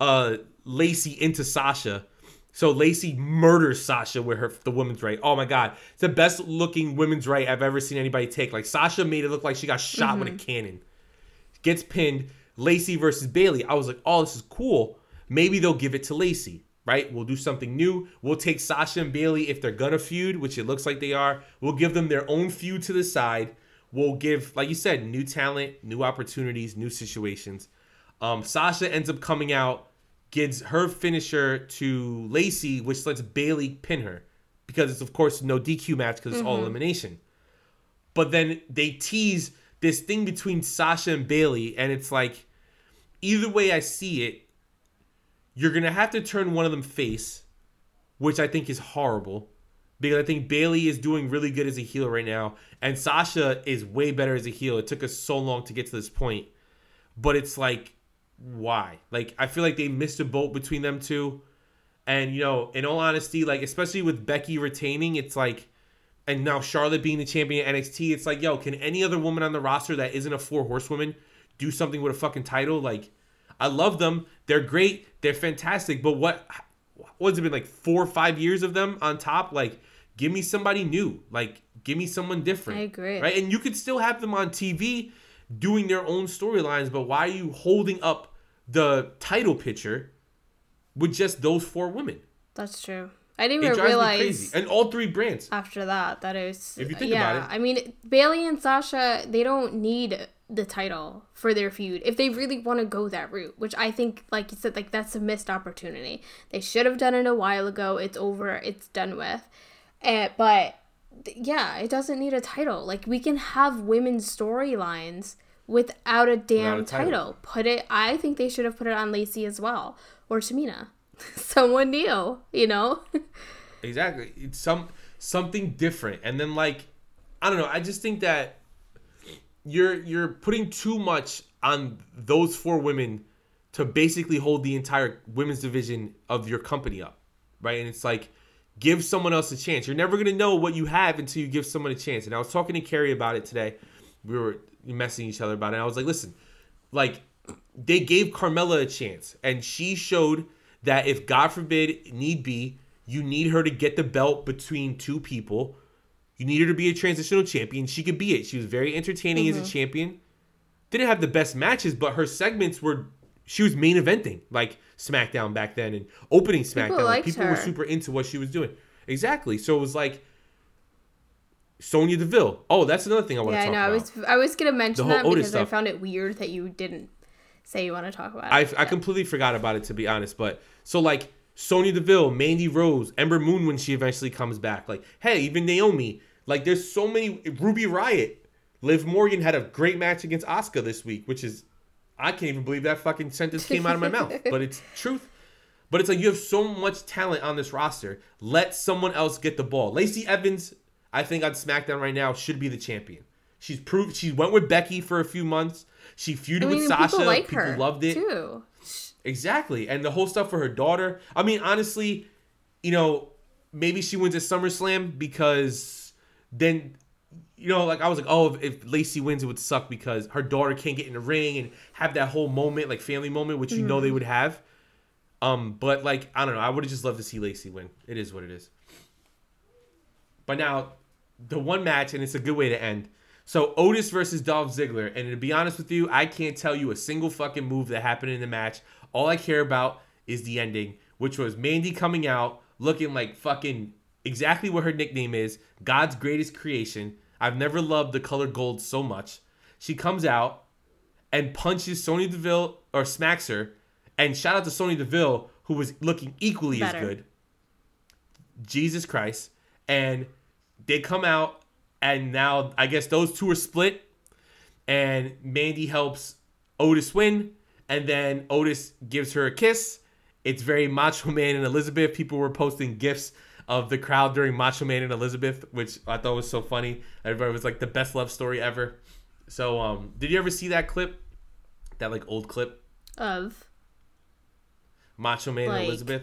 uh Lacey into Sasha. So Lacey murders Sasha with her the women's right. Oh my god, it's the best looking women's right I've ever seen anybody take. Like Sasha made it look like she got shot with a cannon. Gets pinned. Lacey versus Bayley. I was like, oh, this is cool. Maybe they'll give it to Lacey, right? We'll do something new. We'll take Sasha and Bayley if they're gonna feud, which it looks like they are. We'll give them their own feud to the side. We'll give, like you said, new talent, new opportunities, new situations. Um, Sasha ends up coming out, gives her finisher to Lacey, which lets Bayley pin her because it's of course no DQ match because it's all elimination. But then they tease this thing between Sasha and Bayley, and it's like either way I see it, you're gonna have to turn one of them face, which I think is horrible. Because I think Bayley is doing really good as a heel right now, and Sasha is way better as a heel. It took us so long to get to this point, but it's like why. Like I feel like they missed a boat between them two. And you know, in all honesty, like especially with Becky retaining, it's like and now Charlotte being the champion at NXT, it's like, yo, can any other woman on the roster that isn't a four horsewoman do something with a fucking title? Like, I love them. They're great. They're fantastic. But what what's it been like four or five years of them on top? Like, give me somebody new. Like, give me someone different. I agree. Right? And you could still have them on TV doing their own storylines, but why are you holding up the title picture with just those four women? That's true. I didn't It even realize crazy. And all three brands. after that that is. If you think yeah, about it. I mean, Bayley and Sasha, they don't need the title for their feud if they really want to go that route, which I think, like you said, like that's a missed opportunity. They should have done it a while ago. It's over. It's done with. And, but th- yeah, it doesn't need a title. Like we can have women's storylines without a damn Without a title. title. Put it. I think they should have put it on Lacey as well or Tamina. Someone new, you know. Exactly. It's some something different. And then like I don't know, I just think that you're you're putting too much on those four women to basically hold the entire women's division of your company up. Right? And it's like give someone else a chance. You're never going to know what you have until you give someone a chance. And I was talking to Carrie about it today. We were messaging each other about it. I was like, "Listen, like they gave Carmella a chance and she showed that if God forbid need be, you need her to get the belt between two people. You need her to be a transitional champion. She could be it. She was very entertaining Mm-hmm. as a champion. Didn't have the best matches, but her segments were she was main eventing like SmackDown back then and opening SmackDown. Like, liked people were super into what she was doing. Exactly. So it was like Sonya Deville. Oh, that's another thing I want Yeah, to I talk know. I about. was I was gonna mention whole that Otis because I found it weird that you didn't say you want to talk about I. I completely forgot about it to be honest. But so like Sonya Deville, Mandy Rose, Ember Moon when she eventually comes back. Like, hey, even Naomi. Like, there's so many. Ruby Riott, Liv Morgan had a great match against Asuka this week, which is I can't even believe that fucking sentence came out of my mouth, but it's truth. But it's like you have so much talent on this roster. Let someone else get the ball. Lacey Evans, I think on SmackDown right now should be the champion. She's proved she went with Becky for a few months. She feuded I mean, with Sasha. people like people loved it. too. Exactly. And the whole stuff for her daughter. I mean, honestly, you know, maybe she wins at SummerSlam because then, you know, like I was like, oh, if, if Lacey wins, it would suck because her daughter can't get in the ring and have that whole moment, like family moment, which you know they would have. Um, but like, I don't know. I would have just loved to see Lacey win. It is what it is. But now, the one match, and it's a good way to end. So Otis versus Dolph Ziggler, and to be honest with you, I can't tell you a single fucking move that happened in the match. All I care about is the ending, which was Mandy coming out looking like fucking exactly what her nickname is, God's greatest creation. I've never loved the color gold so much. She comes out and punches Sonya Deville or smacks her, and shout out to Sonya Deville who was looking equally Better. as good. Jesus Christ. And they come out, and now I guess those two are split, and Mandy helps Otis win, and then Otis gives her a kiss. It's very Macho Man and Elizabeth. People were posting gifs of the crowd during Macho Man and Elizabeth, which I thought was so funny. Everybody was like the best love story ever. So, um, did you ever see that clip? That like old clip, Of Macho Man Like- and Elizabeth.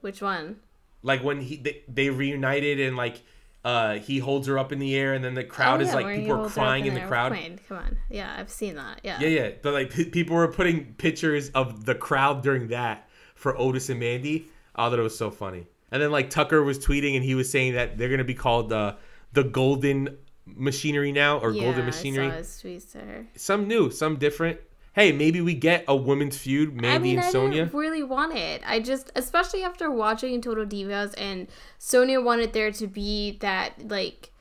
which one? like when he they, they reunited and like uh he holds her up in the air and then the crowd Oh, is like people are holds her up crying in the crowd. Come on, yeah, I've seen that. Yeah, yeah yeah. But like p- people were putting pictures of the crowd during that for otis and mandy. I thought it was so funny. And then like tucker was tweeting and he was saying that they're gonna be called the the golden machinery now or yeah, golden I machinery. saw his tweets to her. some new some different hey maybe we get a women's feud mandy I mean, and I sonya didn't really want it. I just, especially after watching Total Divas, and Sonya wanted there to be that like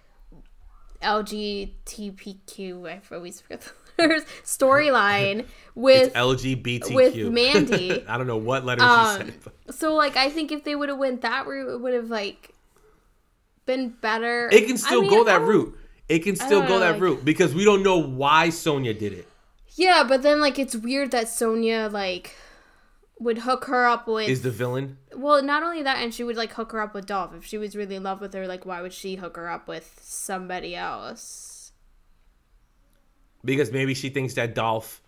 LGBTQ. I always forget the letters storyline with. it's lgbtq with Mandy. i don't know what letters Um, you said but- so like, I think if they would have went that route, it would have like been better. It can I still mean, go that route. It can still go know, that like- route because we don't know why Sonya did it. Yeah, but then like it's weird that Sonya like would hook her up with Is the villain? Well, not only that, and she would like hook her up with Dolph. If she was really in love with her, like why would she hook her up with somebody else? Because maybe she thinks that Dolph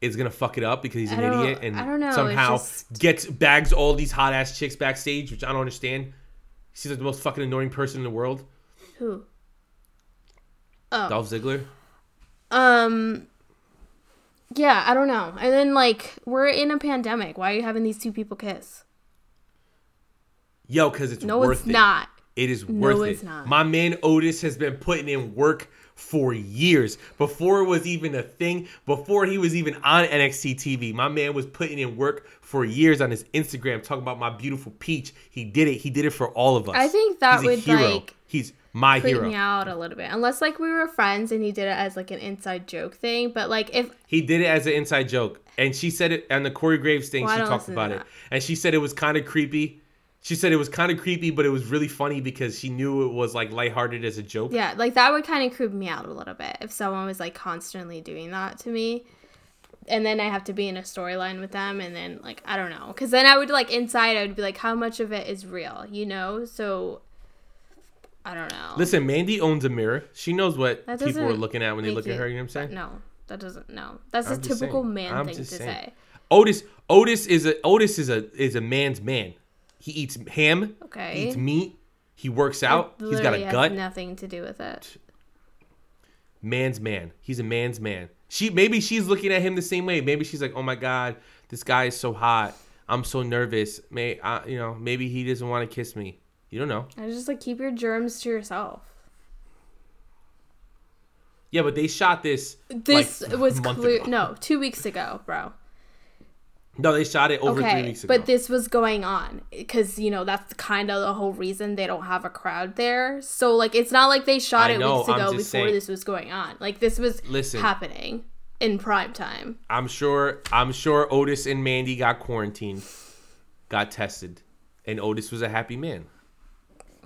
is gonna fuck it up because he's an idiot and know, somehow just- gets bags all these hot ass chicks backstage, which I don't understand. She's like the most fucking annoying person in the world. Who? Oh. Dolph Ziggler. Um. Yeah, I don't know. And then like we're in a pandemic. Why are you having these two people kiss? Yo, because it's No, worth it's it. not. It is No, worth it's it. not. My man Otis has been putting in work for years. Before it was even a thing, before he was even on NXT TV, my man was putting in work for years on his Instagram talking about my beautiful peach. He did it. He did it for all of us. I think that He's would, hero. like, He's my hero. me out a little bit. Unless like we were friends and he did it as like an inside joke thing. But like if He did it as an inside joke. And she said it on the Corey Graves thing. Well, she talked about it. And she said it was kind of creepy. She said it was kind of creepy, but it was really funny because she knew it was like lighthearted as a joke. yeah, like that would kind of creep me out a little bit if someone was like constantly doing that to me. And then I have to be in a storyline with them, and then like I don't know, because then I would like inside I would be like, how much of it is real, you know? So I don't know. Listen, Mandy owns a mirror. She knows what people are looking at when they look at her. You know what I'm saying? No, that doesn't. No, that's a I'm just typical saying. man I'm thing to saying. say. Otis Otis is a Otis is a is a man's man. He eats ham. Okay. He eats meat. He works out. He's got a has gut. Nothing to do with it. man's man. He's a man's man. She maybe she's looking at him the same way. Maybe she's like, "Oh my god, this guy is so hot. I'm so nervous. May I, you know, maybe he doesn't want to kiss me. You don't know. I just like keep your germs to yourself. Yeah, but they shot this. This like, was clear. ago. No, two weeks ago, bro. No, they shot it over three weeks ago. but this was going on because you know that's kind of the whole reason they don't have a crowd there. So like, it's not like they shot I it know, weeks ago before saying. this was going on. Like this was Listen. happening in prime time. I'm sure. I'm sure Otis and Mandy got quarantined, got tested, and Otis was a happy man.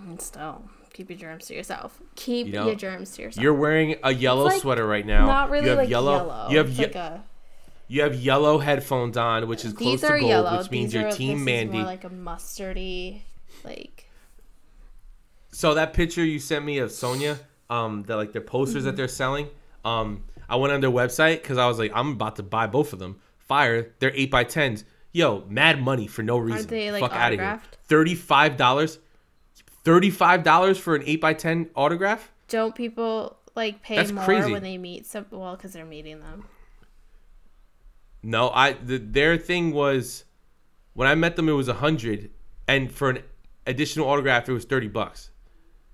And still, keep your germs to yourself. Keep You know, your germs to yourself. You're wearing a yellow like sweater right now. not really you have like yellow. yellow. You have It's ye- like a, you have yellow headphones on, which is close to gold, yellow. which means these you're Team this Mandy. Is more like a mustardy, like so that picture you sent me of Sonya, um, the like the posters Mm-hmm. that they're selling, um, I went on their website because I was like, I'm about to buy both of them. Fire, they're eight by tens. Yo, mad money for no reason. they, like, Fuck out of here. autographed? Thirty five dollars. Thirty five dollars for an eight by ten autograph. don't people like pay That's more crazy. when they meet some? Well, because they're meeting them. No, I the, their thing was when I met them it was a hundred, and for an additional autograph it was thirty bucks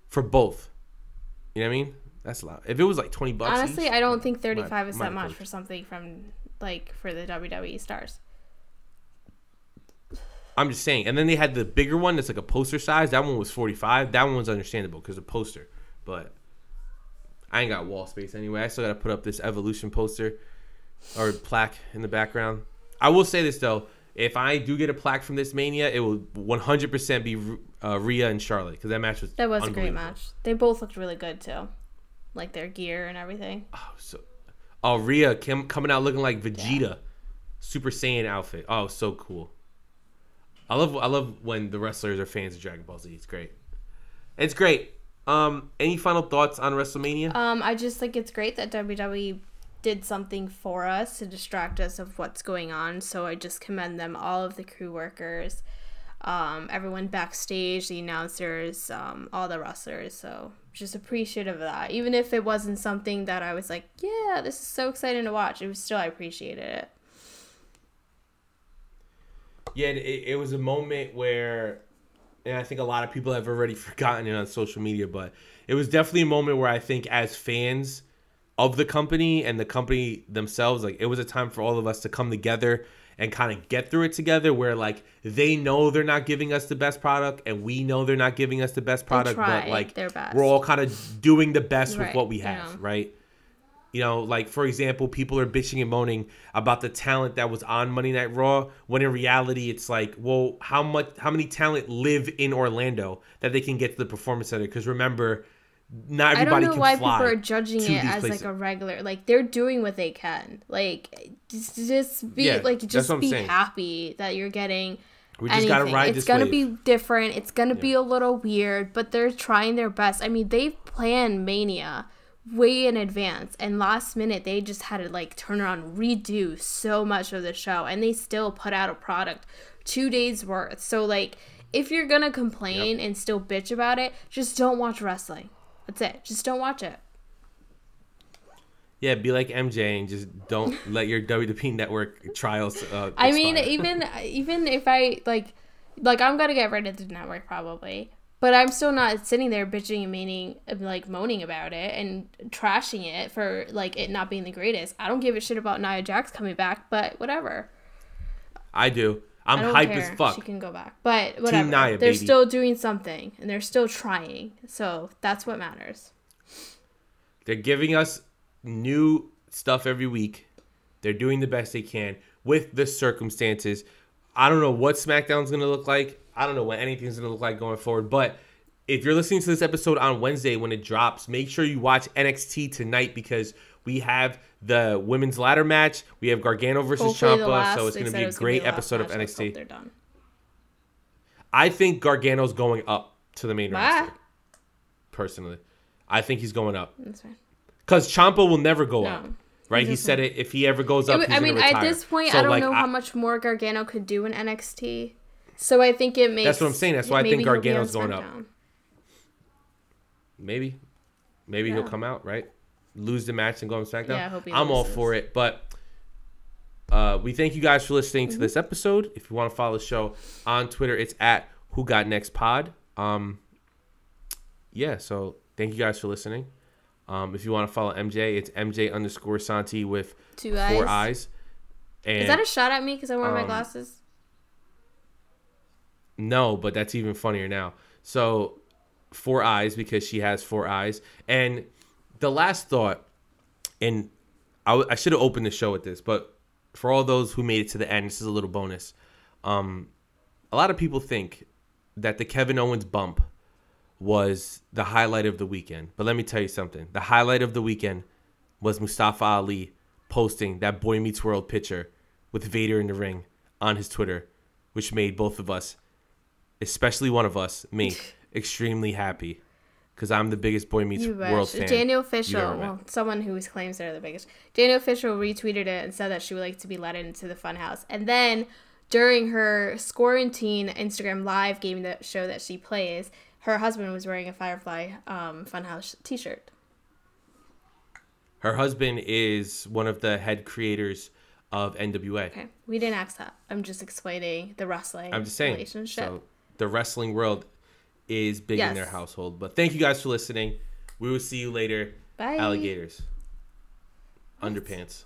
for both. You know what I mean? That's a lot. If it was like twenty bucks, Honestly, each, I don't think 35 is that much approach. for something from like for the WWE stars. I'm just saying. And then they had the bigger one that's like a poster size. That one was forty five. That one was understandable because a poster, but I ain't got wall space anyway. I still got to put up this evolution poster or plaque in the background. I will say this though. If I do get a plaque from this Mania, it will 100% be uh, Rhea and Charlotte because that match was That was a great match. They both looked really good too, like their gear and everything. Oh, so, oh, Rhea Kim coming out looking like Vegeta, Super Saiyan outfit. Oh, so cool. I love I love when the wrestlers are fans of Dragon Ball Z. It's great. It's great. Um, any final thoughts on WrestleMania? Um, I just think it's great that WWE did something for us to distract us of what's going on. So I just commend them, all of the crew workers, um, everyone backstage, the announcers, um, all the wrestlers. So just appreciative of that. Even if it wasn't something that I was like, yeah, this is so exciting to watch. It was still I appreciated it. Yeah, it, it was a moment where, and I think a lot of people have already forgotten it on social media, but it was definitely a moment where I think as fans of the company and the company themselves, like it was a time for all of us to come together and kind of get through it together where like they know they're not giving us the best product and we know they're not giving us the best product but try like their best. we're all kind of doing the best with Right, what we have right you know, like for example, people are bitching and moaning about the talent that was on Monday Night Raw, when in reality, it's like, well, how much, how many talent live in Orlando that they can get to the performance center? Because remember, not everybody can fly I don't know why people are judging it as places. like a regular. Like they're doing what they can. Like just, just be Yeah, like just be happy that you're getting. We just gotta ride It's gonna wave. be different. It's gonna be a little weird, but they're trying their best. I mean, they've planned Mania way in advance and last minute they just had to like turn around redo so much of the show and they still put out a product two days worth. So like if you're gonna complain and still bitch about it just don't watch wrestling. That's it. Just don't watch it. Yeah, be like MJ and just don't let your WWE network trials. Uh, I mean, even even if I like, like I'm gonna get rid of the network probably, but I'm still not sitting there bitching and meaning like moaning about it and trashing it for like it not being the greatest. I don't give a shit about Nia Jax coming back, but whatever. I do. I'm I hype care. as fuck. She can go back, but whatever. Nia, they're baby. still doing something and they're still trying, so that's what matters. They're giving us new stuff every week. They're doing the best they can with the circumstances. I don't know what SmackDown's going to look like. I don't know what anything's going to look like going forward. But if you're listening to this episode on Wednesday when it drops, make sure you watch NXT tonight because we have the women's ladder match. We have Gargano versus Hopefully the Ciampa, last. so it's going to be a great last episode of match. Let's hope NXT. They're done. I think Gargano's going up to the main Bye. roster. Personally, I think he's going up That's fine. because Ciampa will never go No, up. Right? He said it. If he ever goes up, It- I mean, retire. at this point, So, I don't like, know how much more Gargano could do in NXT. So I think it makes. That's what I'm saying. That's why I think Gargano's going up. SmackDown. Maybe, maybe he'll come out right, lose the match and go on SmackDown. Yeah, I hope he I'm all for it. But uh, we thank you guys for listening Mm-hmm. to this episode. If you want to follow the show on Twitter, it's at Who Got Next Pod. Um, yeah. So thank you guys for listening. Um, if you want to follow MJ, it's MJ underscore Santi with Two four eyes. eyes. And Is that a shot at me because I wear my um, glasses? No, but that's even funnier now. So, four eyes because she has four eyes. And the last thought, and I, should have opened the show with this, but for all those who made it to the end, this is a little bonus. Um, a lot of people think that the Kevin Owens bump was the highlight of the weekend. But let me tell you something. The highlight of the weekend was Mustafa Ali posting that Boy Meets World picture with Vader in the ring on his Twitter, which made both of us, especially one of us, me, extremely happy. Because I'm the biggest Boy Meets World fan. Danielle Fishel, well, someone who claims they're the biggest. Danielle Fishel retweeted it and said that she would like to be let into the Funhouse. And then during her quarantine Instagram live game that show that she plays, her husband was wearing a Firefly um, Funhouse T-shirt. Her husband is one of the head creators of NWA. Okay, we didn't ask that. I'm just explaining the wrestling I'm just saying. relationship. So the wrestling world is big in their household. But thank you guys for listening. We will see you later. Bye. Alligators. Underpants.